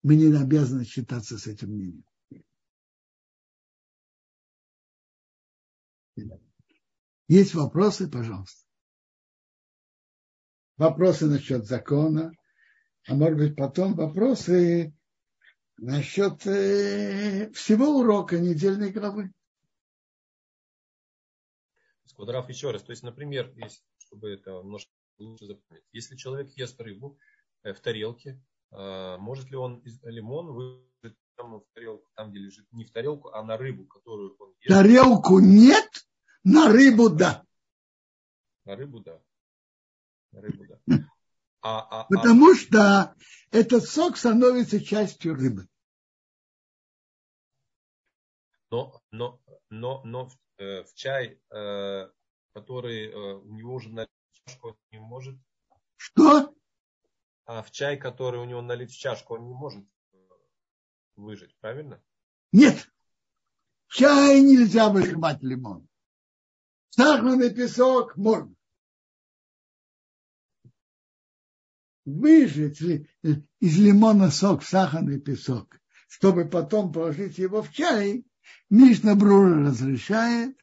Мы не обязаны считаться с этим мнением. Есть вопросы, пожалуйста. Вопросы насчет закона, а может быть потом вопросы насчет э, всего урока недельной главы. Сквадрав еще раз. То есть, например, если, чтобы это немножко лучше запомнить, если человек ест рыбу э, в тарелке, э, может ли он лимон выложить там в тарелку, там, где лежит, не в тарелку, а на рыбу, которую он ест? Тарелку нет, на рыбу да. На рыбу да. На рыбу да. А, а, а, Потому а... что этот сок становится частью рыбы. Но, но, но, но в, э, в чай, э, который э, у него уже налить в чашку, он не может. Что? А в чай, который у него налить в чашку, он не может э, выжить, правильно? Нет. В чай нельзя выжимать лимон. Сахарный песок можно. Выжать из лимона сок в сахарный песок, чтобы потом положить его в чай, Мишна Брура разрешает,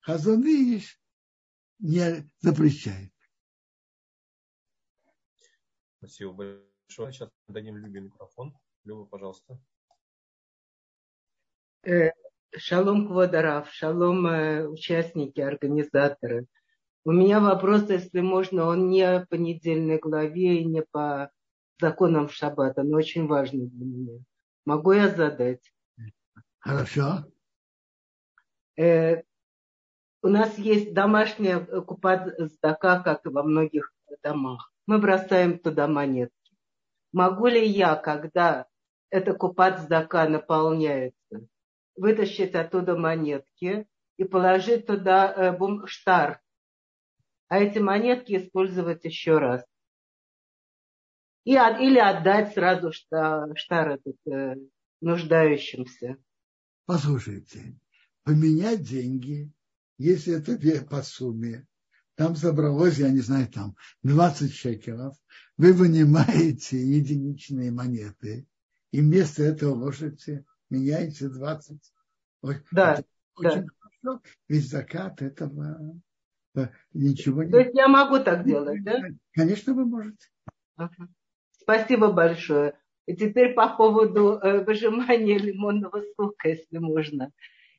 Хазанвиш не запрещает. Спасибо большое. Сейчас дадим Любе микрофон. Люба, пожалуйста. Э, Шалом Квадарав, шалом э, участники, организаторы. У меня вопрос, если можно, он не по недельной главе и не по законам шаббата, но очень важный для меня. Могу я задать? Хорошо. Э, у нас есть домашняя купат сдака, как и во многих домах. Мы бросаем туда монетки. Могу ли я, когда эта купат сдака наполняется, вытащить оттуда монетки и положить туда э, штар. А эти монетки использовать еще раз. И, или отдать сразу штар, штар этот, э, нуждающимся. Послушайте, поменять деньги, если это по сумме, там собралось, я не знаю, там 20 шекелов, вы вынимаете единичные монеты, и вместо этого ложите меняете 20. Да, это да. Очень хорошо. Ведь закат этого ничего не... То есть я могу так делать, да? Конечно, вы можете. Ага. Спасибо большое. И теперь по поводу э, выжимания лимонного сока, если можно.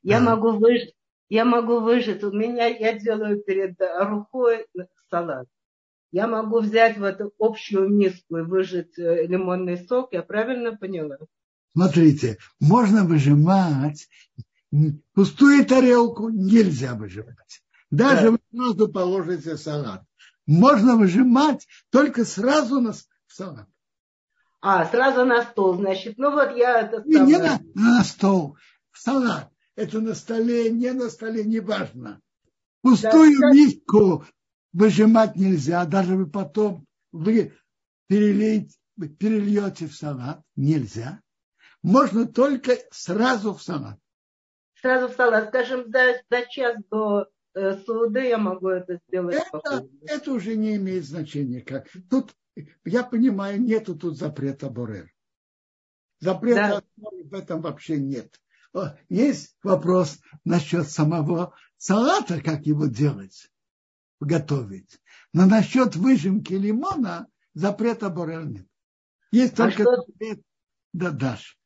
Я, а. могу, выж... я могу выжать, у меня, я делаю перед рукой салат. Я могу взять в эту общую миску и выжать э, лимонный сок, я правильно поняла? Смотрите, можно выжимать пустую тарелку, нельзя выжимать. Даже да. вы сразу положите салат. Можно выжимать только сразу на салат. А, сразу на стол, значит. Ну вот я это Не, не на, на стол, в салат. Это на столе, не на столе, неважно. Пустую да, миску выжимать нельзя, даже вы потом вы перелейте, перельете в салат, нельзя можно только сразу в салат. Сразу в салат. Скажем, за, за час до суда я могу это сделать. Это, это уже не имеет значения. Как. Тут, я понимаю, нету тут запрета Борер. Запрета да. в этом вообще нет. Есть вопрос насчет самого салата, как его делать, готовить. Но насчет выжимки лимона запрета Борер нет. Есть а только что... запрет да, дашь.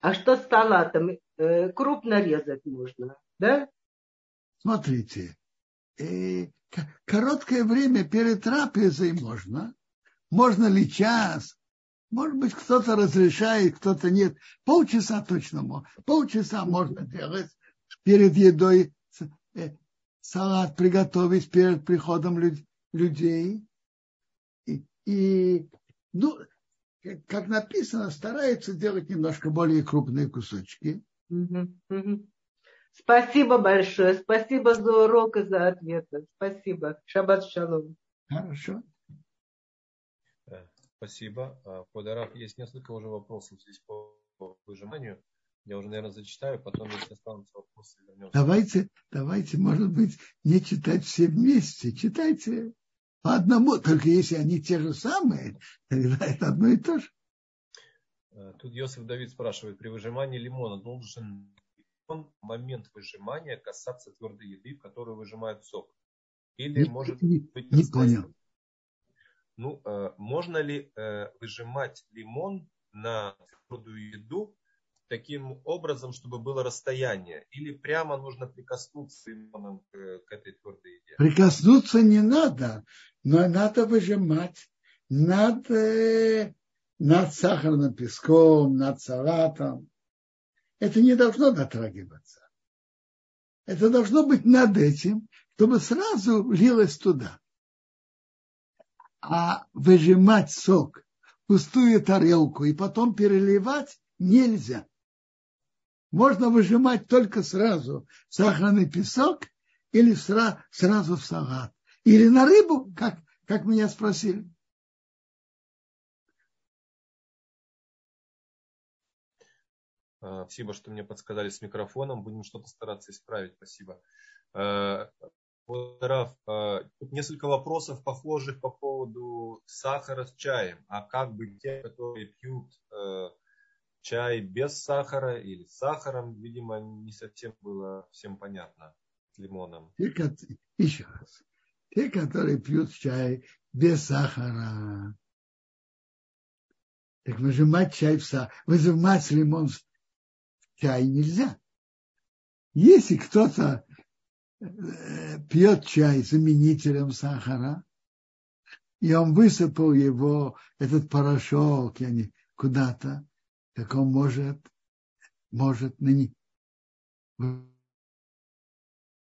А что с салатом? Э, крупно резать можно, да? Смотрите, э, короткое время перед трапезой можно. Можно ли час? Может быть, кто-то разрешает, кто-то нет. Полчаса точно можно. Полчаса можно делать перед едой э, салат приготовить перед приходом людей. И, и ну, как написано, старается делать немножко более крупные кусочки. Спасибо большое. Спасибо за урок и за ответы. Спасибо. Шаббат шалом. Хорошо. Спасибо. А, Подарав, есть несколько уже вопросов здесь по выжиманию. Я уже, наверное, зачитаю, потом, если останутся вопросы, вернемся. Давайте, давайте, может быть, не читать все вместе. Читайте по одному, только если они те же самые, тогда это одно и то же. А, тут Йосиф Давид спрашивает, при выжимании лимона должен в момент выжимания касаться твердой еды, в которую выжимают сок? Или не, может не, быть... Не понял. Ну, э, можно ли э, выжимать лимон на твердую еду таким образом, чтобы было расстояние? Или прямо нужно прикоснуться лимоном к, к этой твердой еде? Прикоснуться не надо, но надо выжимать над, э, над сахарным песком, над салатом. Это не должно дотрагиваться. Это должно быть над этим, чтобы сразу лилось туда а выжимать сок в пустую тарелку и потом переливать нельзя. Можно выжимать только сразу в сахарный песок или сразу в салат. Или на рыбу, как, как меня спросили. Спасибо, что мне подсказали с микрофоном. Будем что-то стараться исправить. Спасибо. А, Раф, а, тут несколько вопросов похожих по поводу сахара с чаем. А как быть те, которые пьют э, чай без сахара или с сахаром? Видимо, не совсем было всем понятно с лимоном. Те, еще раз. Те, которые пьют чай без сахара. Так выжимать чай в сахар, выжимать лимон чай нельзя. Если кто-то Э, пьет чай заменителем сахара, и он высыпал его, этот порошок, я не, куда-то, так он может, может на не,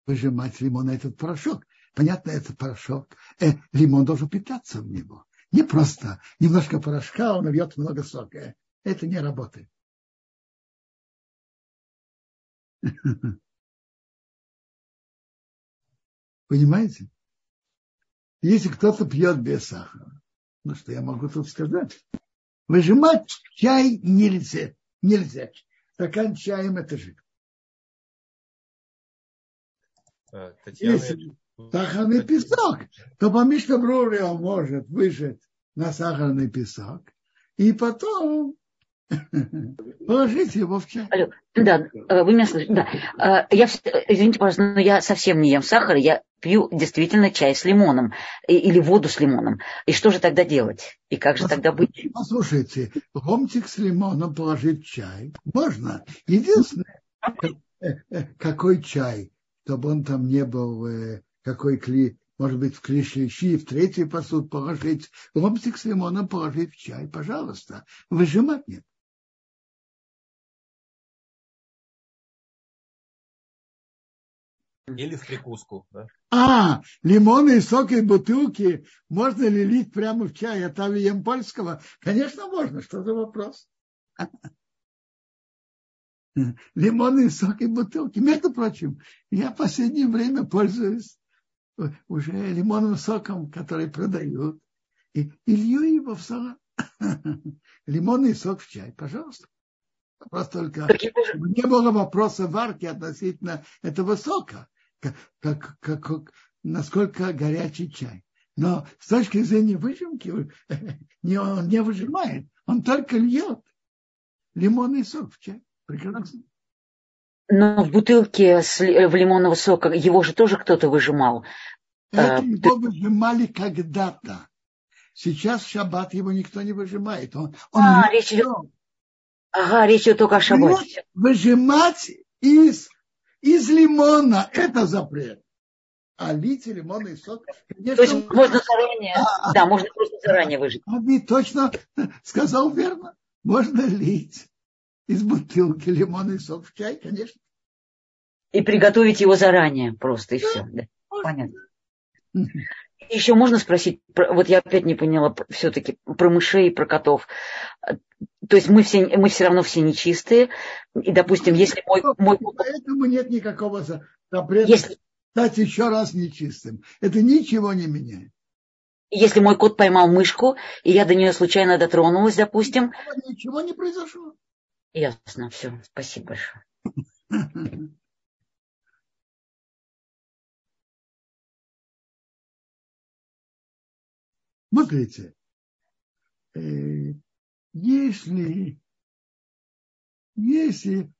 выжимать лимон этот порошок. Понятно, этот порошок, э, лимон должен питаться в него. Не просто немножко порошка, он льет много сока. Это не работает. Понимаете? Если кто-то пьет без сахара, ну что я могу тут сказать? Выжимать чай нельзя. Нельзя. Стакан чаем это же. А, Татьяна... Если сахарный песок, то по Мишна он может выжать на сахарный песок и потом Положите его в чай. Алло, да, э, вы меня слышите? Да. Э, я, извините, пожалуйста, но я совсем не ем сахар, я пью действительно чай с лимоном или воду с лимоном. И что же тогда делать? И как же тогда быть? Послушайте, ломтик с лимоном положить в чай можно. Единственное, э, какой чай, чтобы он там не был, какой кли, может быть, в клещи, в третий посуд положить, ломтик с лимоном положить в чай, пожалуйста. Выжимать нет. Или в прикуску. Да? А, лимонные соки и бутылки можно ли лить прямо в чай от Авием Польского? Конечно, можно. Что за вопрос? Лимонные соки и бутылки. Между прочим, я в последнее время пользуюсь уже лимонным соком, который продают, и, и лью его в салат. Лимонный сок в чай, пожалуйста. Вопрос только, не было вопроса варки относительно этого сока как, как, как, насколько горячий чай. Но с точки зрения выжимки не, он не выжимает, он только льет лимонный сок в чай. Прекрасно. Но в бутылке с, в лимонного сока его же тоже кто-то выжимал. Это а, его выжимали когда-то. Сейчас шаббат его никто не выжимает. Он, он а, речь идет... Ага, речь идет только о шаббате. Выжимать из из лимона это запрет. А лить лимонный сок, конечно... То есть можно заранее, а, да, можно просто заранее выжить. Аби точно сказал верно. Можно лить из бутылки лимонный сок в чай, конечно. И приготовить его заранее просто, и да, все. Да. Понятно. Еще можно спросить, вот я опять не поняла все-таки про мышей и про котов. То есть мы все, мы все равно все нечистые. И, допустим, если мой... мой... Поэтому нет никакого запрета если... стать еще раз нечистым. Это ничего не меняет. Если мой кот поймал мышку, и я до нее случайно дотронулась, допустим. Ничего не произошло. Ясно, все. Спасибо большое. Смотрите, э, если, если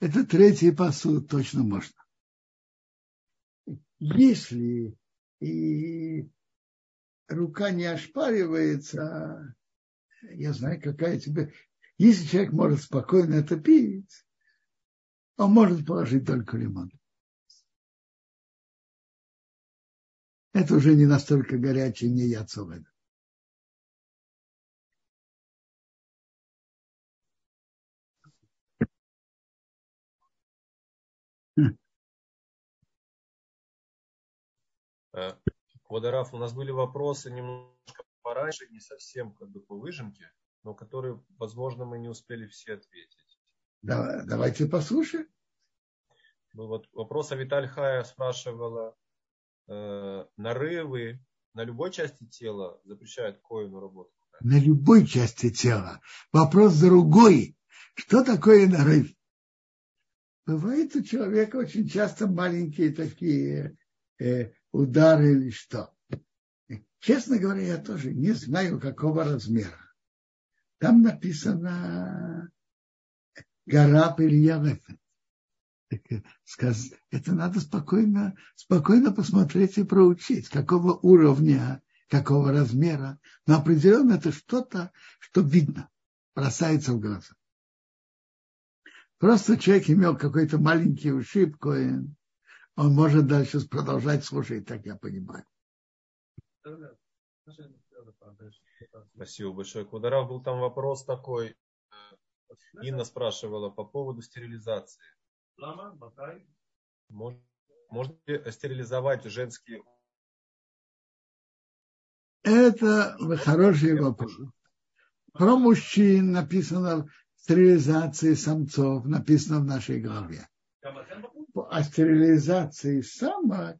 это третий посуд, точно можно. Если и рука не ошпаривается, я знаю, какая тебе... Если человек может спокойно это пить, он может положить только лимон. Это уже не настолько горячий, не яцовый. Квадораф, у нас были вопросы немножко пораньше, не совсем как бы по выжимке, но которые, возможно, мы не успели все ответить. Да, давайте послушаем. Был вот вопрос о Виталь Хая спрашивала, э, нарывы на любой части тела запрещают коину работу? На любой части тела. Вопрос другой. Что такое нарыв? Бывает у человека очень часто маленькие такие э, удары или что. Честно говоря, я тоже не знаю, какого размера. Там написано гора Пельявефет. Это надо спокойно, спокойно посмотреть и проучить, какого уровня, какого размера. Но определенно это что-то, что видно, бросается в глаза. Просто человек имел какой-то маленький ушиб, он может дальше продолжать слушать, так я понимаю. Спасибо большое. Кударав был там вопрос такой. Инна спрашивала по поводу стерилизации. Можно, можно ли стерилизовать женские это хороший вопрос. Про мужчин написано в стерилизации самцов, написано в нашей главе о стерилизации самок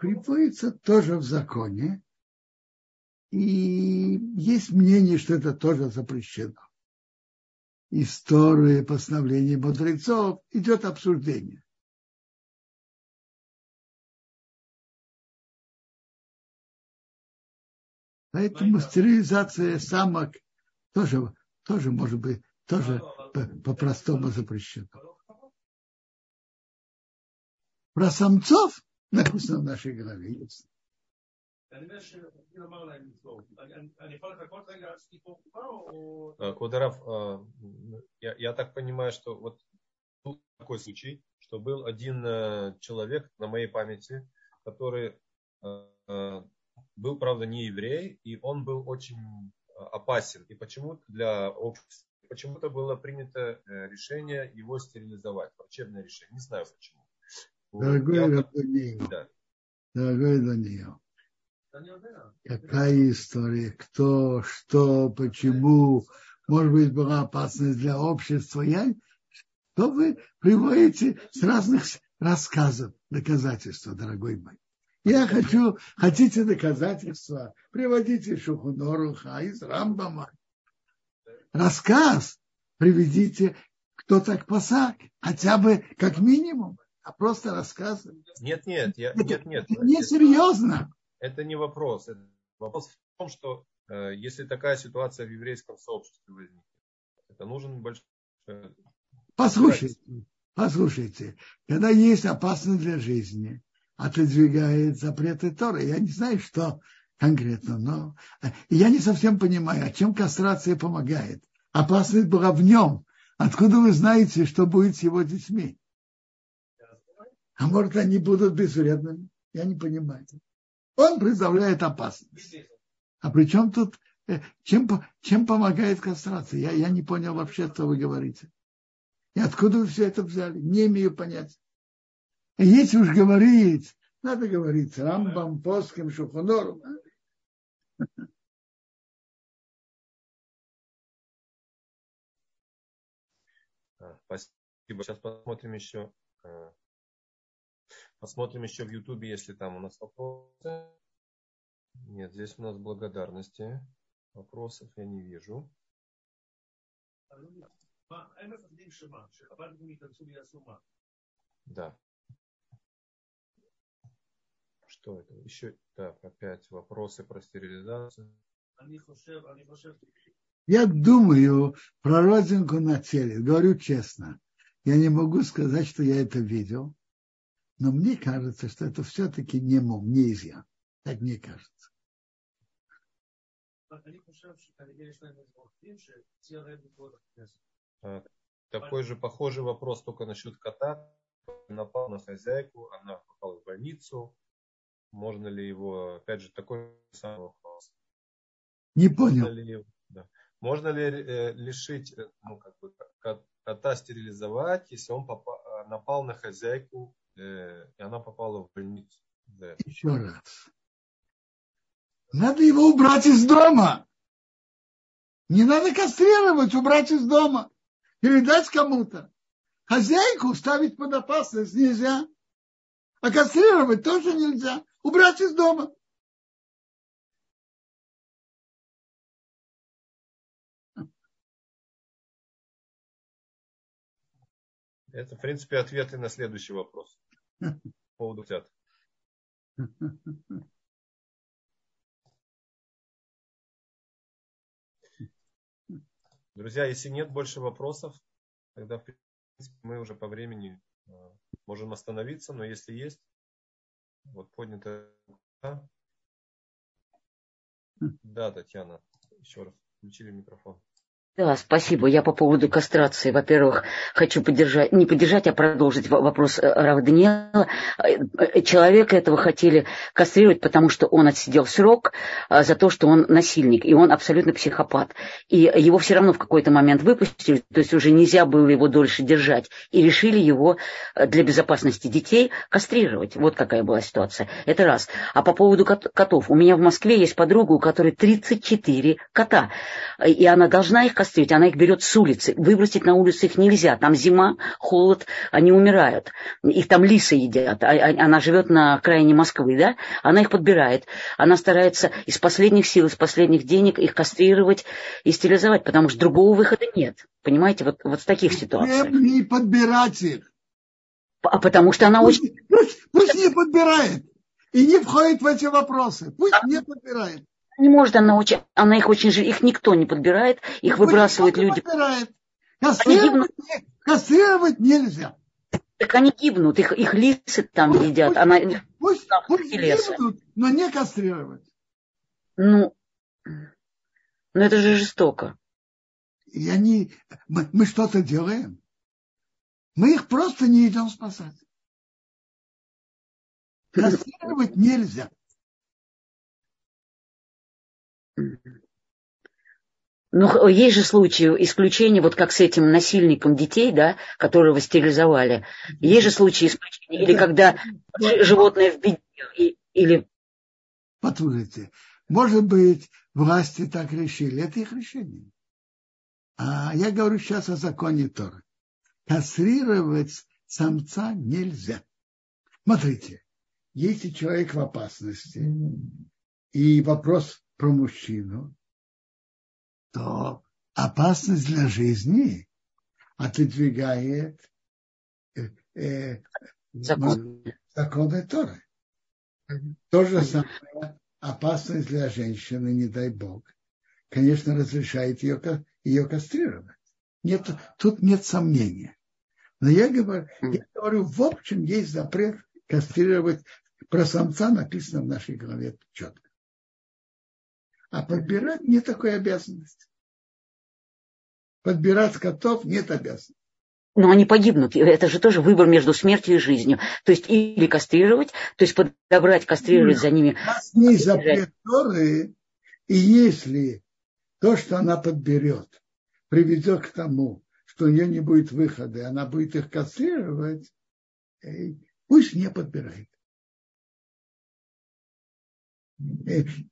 приводится тоже в законе. И есть мнение, что это тоже запрещено. История постановления мудрецов идет обсуждение. Поэтому стерилизация самок тоже, тоже может быть, тоже по-простому запрещено. Про самцов написано в нашей голове. Есть. Кударов, я, я так понимаю, что вот тут такой случай, что был один э, человек на моей памяти, который э, э, был, правда, не еврей, и он был очень опасен. И почему-то для общества, почему-то было принято решение его стерилизовать, врачебное решение. Не знаю почему. Дорогой Рабанию, да. дорогой Даниил, какая история, кто, что, почему, может быть, была опасность для общества. Я, что вы приводите с разных рассказов доказательства, дорогой мой. Я хочу, хотите доказательства, приводите Шухуноруха из Рамбама. Рассказ приведите, кто так посак, хотя бы как минимум а просто рассказывать. Нет, нет, я, это, нет, нет. Это не серьезно. Это не вопрос. Это вопрос в том, что э, если такая ситуация в еврейском сообществе возникнет, это нужен большой... Послушайте, послушайте, когда есть опасность для жизни, отодвигает запреты Торы. Я не знаю, что конкретно, но э, я не совсем понимаю, а чем кастрация помогает. Опасность была в нем. Откуда вы знаете, что будет с его детьми? А может, они будут безвредными? Я не понимаю. Он представляет опасность. А при чем тут, э, чем, чем помогает кастрация? Я, я не понял вообще, что вы говорите. И откуда вы все это взяли? Не имею понятия. Если уж говорить, надо говорить Рамбам, Поским, Шухонором. А? Спасибо. Сейчас посмотрим еще Посмотрим еще в Ютубе, если там у нас вопросы. Нет, здесь у нас благодарности. Вопросов я не вижу. Да. Что это? Еще, так, опять вопросы про стерилизацию. Я думаю про родинку на теле. Говорю честно. Я не могу сказать, что я это видел. Но мне кажется, что это все-таки не мог, не изъян. Так мне кажется. Такой же похожий вопрос только насчет кота. Напал на хозяйку, она попала в больницу. Можно ли его, опять же, такой самый вопрос. Не понял. Можно ли, да. Можно ли э, лишить э, ну, как бы, кота стерилизовать, если он попал, напал на хозяйку, э, и она попала в больницу? Да. Еще раз. Надо его убрать из дома. Не надо кастрировать, убрать из дома. Передать кому-то. Хозяйку ставить под опасность нельзя. А кастрировать тоже нельзя. Убрать из дома. Это, в принципе, ответы на следующий вопрос. По поводу котят. Друзья, если нет больше вопросов, тогда в принципе, мы уже по времени э, можем остановиться, но если есть, вот поднятая Да, Татьяна, еще раз включили микрофон. Да, спасибо. Я по поводу кастрации, во-первых, хочу поддержать, не поддержать, а продолжить вопрос э, Равданиэла. Э, человека этого хотели кастрировать, потому что он отсидел срок э, за то, что он насильник, и он абсолютно психопат. И его все равно в какой-то момент выпустили, то есть уже нельзя было его дольше держать, и решили его для безопасности детей кастрировать. Вот какая была ситуация. Это раз. А по поводу котов. У меня в Москве есть подруга, у которой 34 кота, и она должна их кастрировать кастрировать, она их берет с улицы. Выбросить на улицу их нельзя. Там зима, холод, они умирают. Их там лисы едят. А, а, она живет на окраине Москвы, да? Она их подбирает. Она старается из последних сил, из последних денег их кастрировать и стерилизовать, потому что другого выхода нет. Понимаете, вот, вот в таких ситуациях. Не подбирать их. А потому что она пусть, очень... Пусть, пусть не подбирает. И не входит в эти вопросы. Пусть а... не подбирает. Не может, она, очень, она их очень... Их никто не подбирает, их выбрасывают люди. Подбирает. Кастрировать, не, кастрировать нельзя. Так они гибнут, их, их лисы там пусть, едят. Пусть, она, пусть, пусть гибнут, но не кастрировать. Ну, ну это же жестоко. И они, мы, мы что-то делаем. Мы их просто не идем спасать. Кастрировать нельзя. Ну, есть же случаи исключения, вот как с этим насильником детей, да, которого стерилизовали. Есть же случаи исключения, или когда животное в беде, или... Послушайте, может быть, власти так решили, это их решение. А я говорю сейчас о законе Торы. Кастрировать самца нельзя. Смотрите, если человек в опасности, и вопрос про мужчину, то опасность для жизни отодвигает э, э, Закон. законы Торы. То же самое опасность для женщины, не дай Бог, конечно, разрешает ее, ее кастрировать. Нет, тут нет сомнения. Но я говорю, я говорю, в общем, есть запрет кастрировать. Про самца написано в нашей голове четко. А подбирать нет такой обязанности. Подбирать котов нет обязанности. Но они погибнут. Это же тоже выбор между смертью и жизнью. То есть или кастрировать, то есть подобрать, кастрировать за ними. У нас есть запрет Торы, и если то, что она подберет, приведет к тому, что у нее не будет выхода, и она будет их кастрировать, пусть не подбирает.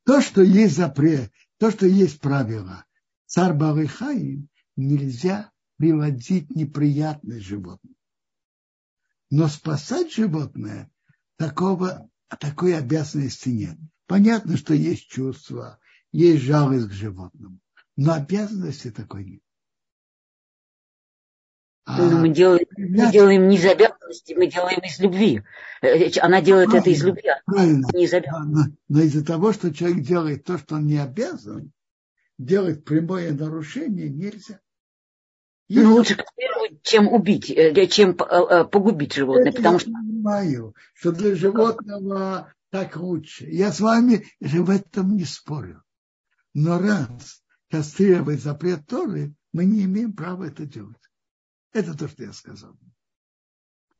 То, что есть запрет, то, что есть правило, царь Бавыхаим нельзя приводить неприятное животное. Но спасать животное такого, такой обязанности нет. Понятно, что есть чувства, есть жалость к животному, но обязанности такой нет. А мы, делаем, мы делаем не из обязанности, мы делаем из любви. Э, она делает правильно, это из любви, а правильно. не из обязанности. Но, но из-за того, что человек делает то, что он не обязан, делать прямое нарушение нельзя. Если... Ну, лучше чем убить, э, чем э, погубить животное, Это потому я что... понимаю, что для животного так лучше. Я с вами в этом не спорю. Но раз кастрировать запрет Торы, мы не имеем права это делать. Это то, что я сказал.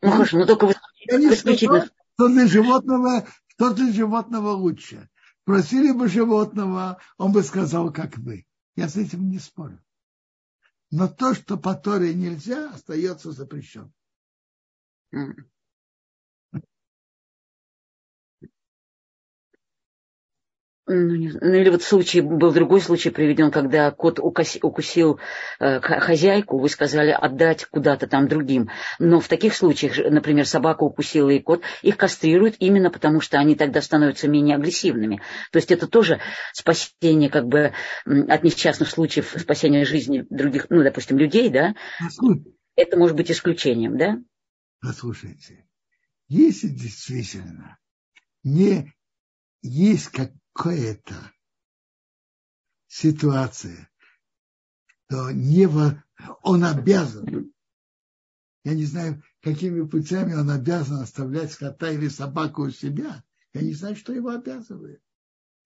Ну хорошо, но только сказал, что для животного, что для животного лучше. Просили бы животного, он бы сказал, как вы. Я с этим не спорю. Но то, что по Торе нельзя, остается запрещенным. Ну, не, ну или вот случай, был другой случай приведен, когда кот укуси, укусил э, хозяйку, вы сказали отдать куда-то там другим. Но в таких случаях, например, собака укусила и кот, их кастрируют именно потому, что они тогда становятся менее агрессивными. То есть это тоже спасение как бы от несчастных случаев, спасение жизни других, ну, допустим, людей, да? Это может быть исключением, да? Послушайте, если действительно не есть как какая-то ситуация, то не во... он обязан, я не знаю, какими путями он обязан оставлять кота или собаку у себя. Я не знаю, что его обязывает.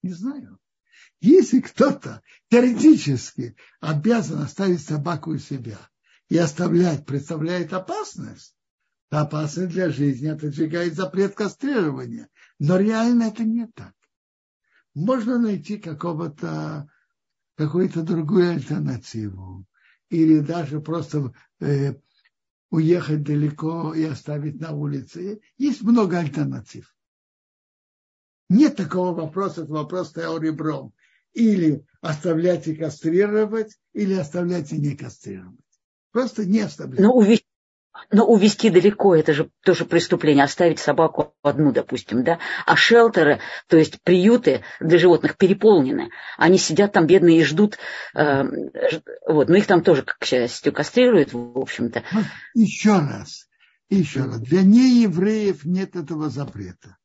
Не знаю. Если кто-то теоретически обязан оставить собаку у себя и оставлять, представляет опасность, то опасность для жизни отодвигает запрет кастрирования. Но реально это не так можно найти какого-то, какую-то другую альтернативу. Или даже просто э, уехать далеко и оставить на улице. Есть много альтернатив. Нет такого вопроса, это вопрос стоял ребром. Или оставлять и кастрировать, или оставлять и не кастрировать. Просто не оставлять. Но увести но увести далеко это же тоже преступление, оставить собаку одну, допустим, да. А шелтеры, то есть приюты для животных переполнены. Они сидят там бедные и ждут. Э, вот, но их там тоже, к счастью, кастрируют, в общем-то. Ну, еще раз, еще раз. Для неевреев нет этого запрета.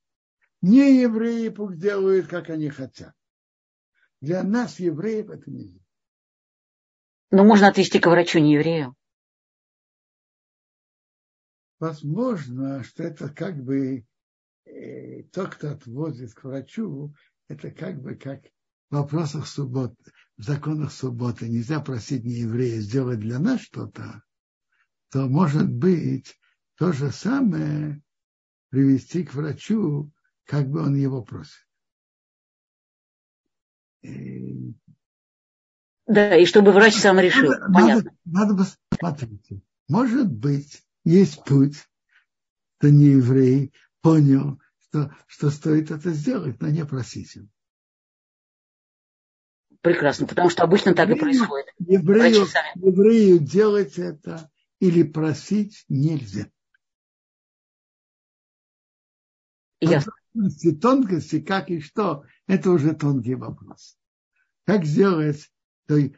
Неевреи пусть делают, как они хотят. Для нас, евреев, это нельзя. Но можно отвести к врачу не еврею возможно, что это как бы э, тот, кто отводит к врачу, это как бы как в вопросах субботы, в законах субботы нельзя просить нееврея сделать для нас что-то, то может быть то же самое привести к врачу, как бы он его просит. И... Да, и чтобы врач сам решил. Надо, Понятно. Надо, надо посмотреть. Может быть, есть путь, что не еврей понял, что, что стоит это сделать, но не просить его. Прекрасно, потому что обычно так и происходит. Еврею, еврею делать это или просить нельзя. Ясно. Тонкости, тонкости, как и что, это уже тонкий вопрос. Как сделать, то э,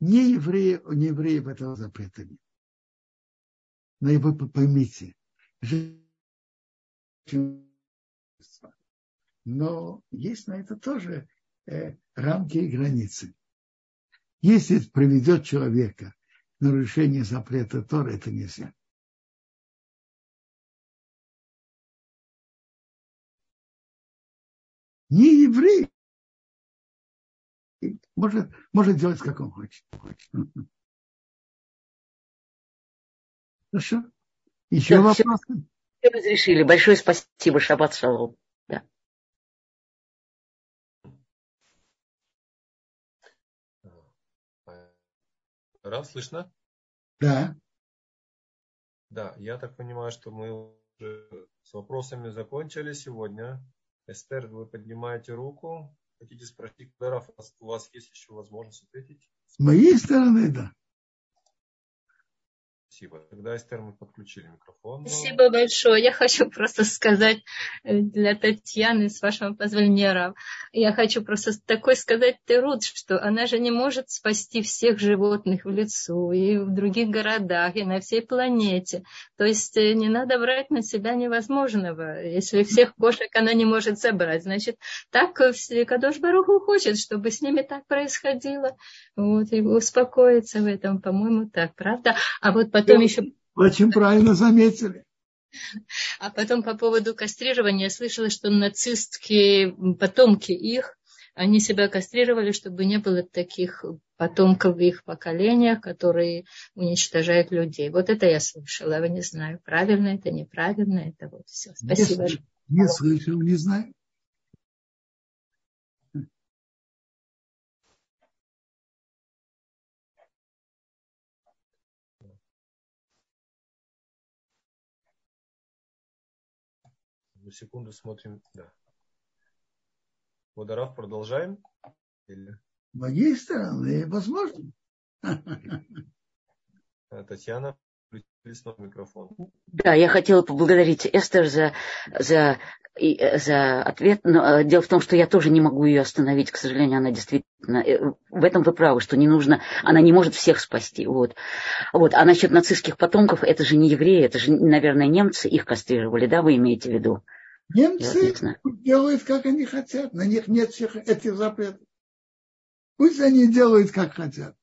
не евреи, не евреев этого запрета нет. Но и вы поймите, но есть на это тоже э, рамки и границы. Если приведет человека к нарушению запрета Тора, это нельзя. Не еврей может, может делать, как он хочет. Хорошо. Еще так, вопросы? Все, все разрешили. Большое спасибо. Шаббат шалом. Да. Раз, слышно? Да. Да, я так понимаю, что мы уже с вопросами закончили сегодня. Эстер, вы поднимаете руку. Хотите спросить, Раф, у вас есть еще возможность ответить? С моей стороны, да. Спасибо. Тогда, Эстер, мы подключили микрофон. Спасибо большое. Я хочу просто сказать э, для Татьяны, с вашего позволения, Рав, я хочу просто такой сказать Терут, что она же не может спасти всех животных в лицу и в других городах, и на всей планете. То есть э, не надо брать на себя невозможного. Если всех кошек она не может забрать, значит, так Кадош Баруху хочет, чтобы с ними так происходило. Вот, и успокоиться в этом, по-моему, так, правда? А вот потом еще... Очень правильно заметили. А потом по поводу кастрирования я слышала, что нацистские потомки их, они себя кастрировали, чтобы не было таких потомков в их поколениях, которые уничтожают людей. Вот это я слышала, я не знаю, правильно это, неправильно это, вот все. Спасибо. Не, не слышал, не знаю. Секунду смотрим. Да. Водорав, продолжаем? Или... С моей стороны, возможно. Татьяна, включили снова микрофон. Да, я хотела поблагодарить Эстер за, за, за ответ. Но дело в том, что я тоже не могу ее остановить. К сожалению, она действительно... Э, в этом вы правы, что не нужно... Она не может всех спасти. Вот. Вот. А насчет нацистских потомков, это же не евреи, это же, наверное, немцы их кастрировали, да, вы имеете в виду? Немцы делают, как они хотят. На них нет всех этих запретов. Пусть они делают, как хотят.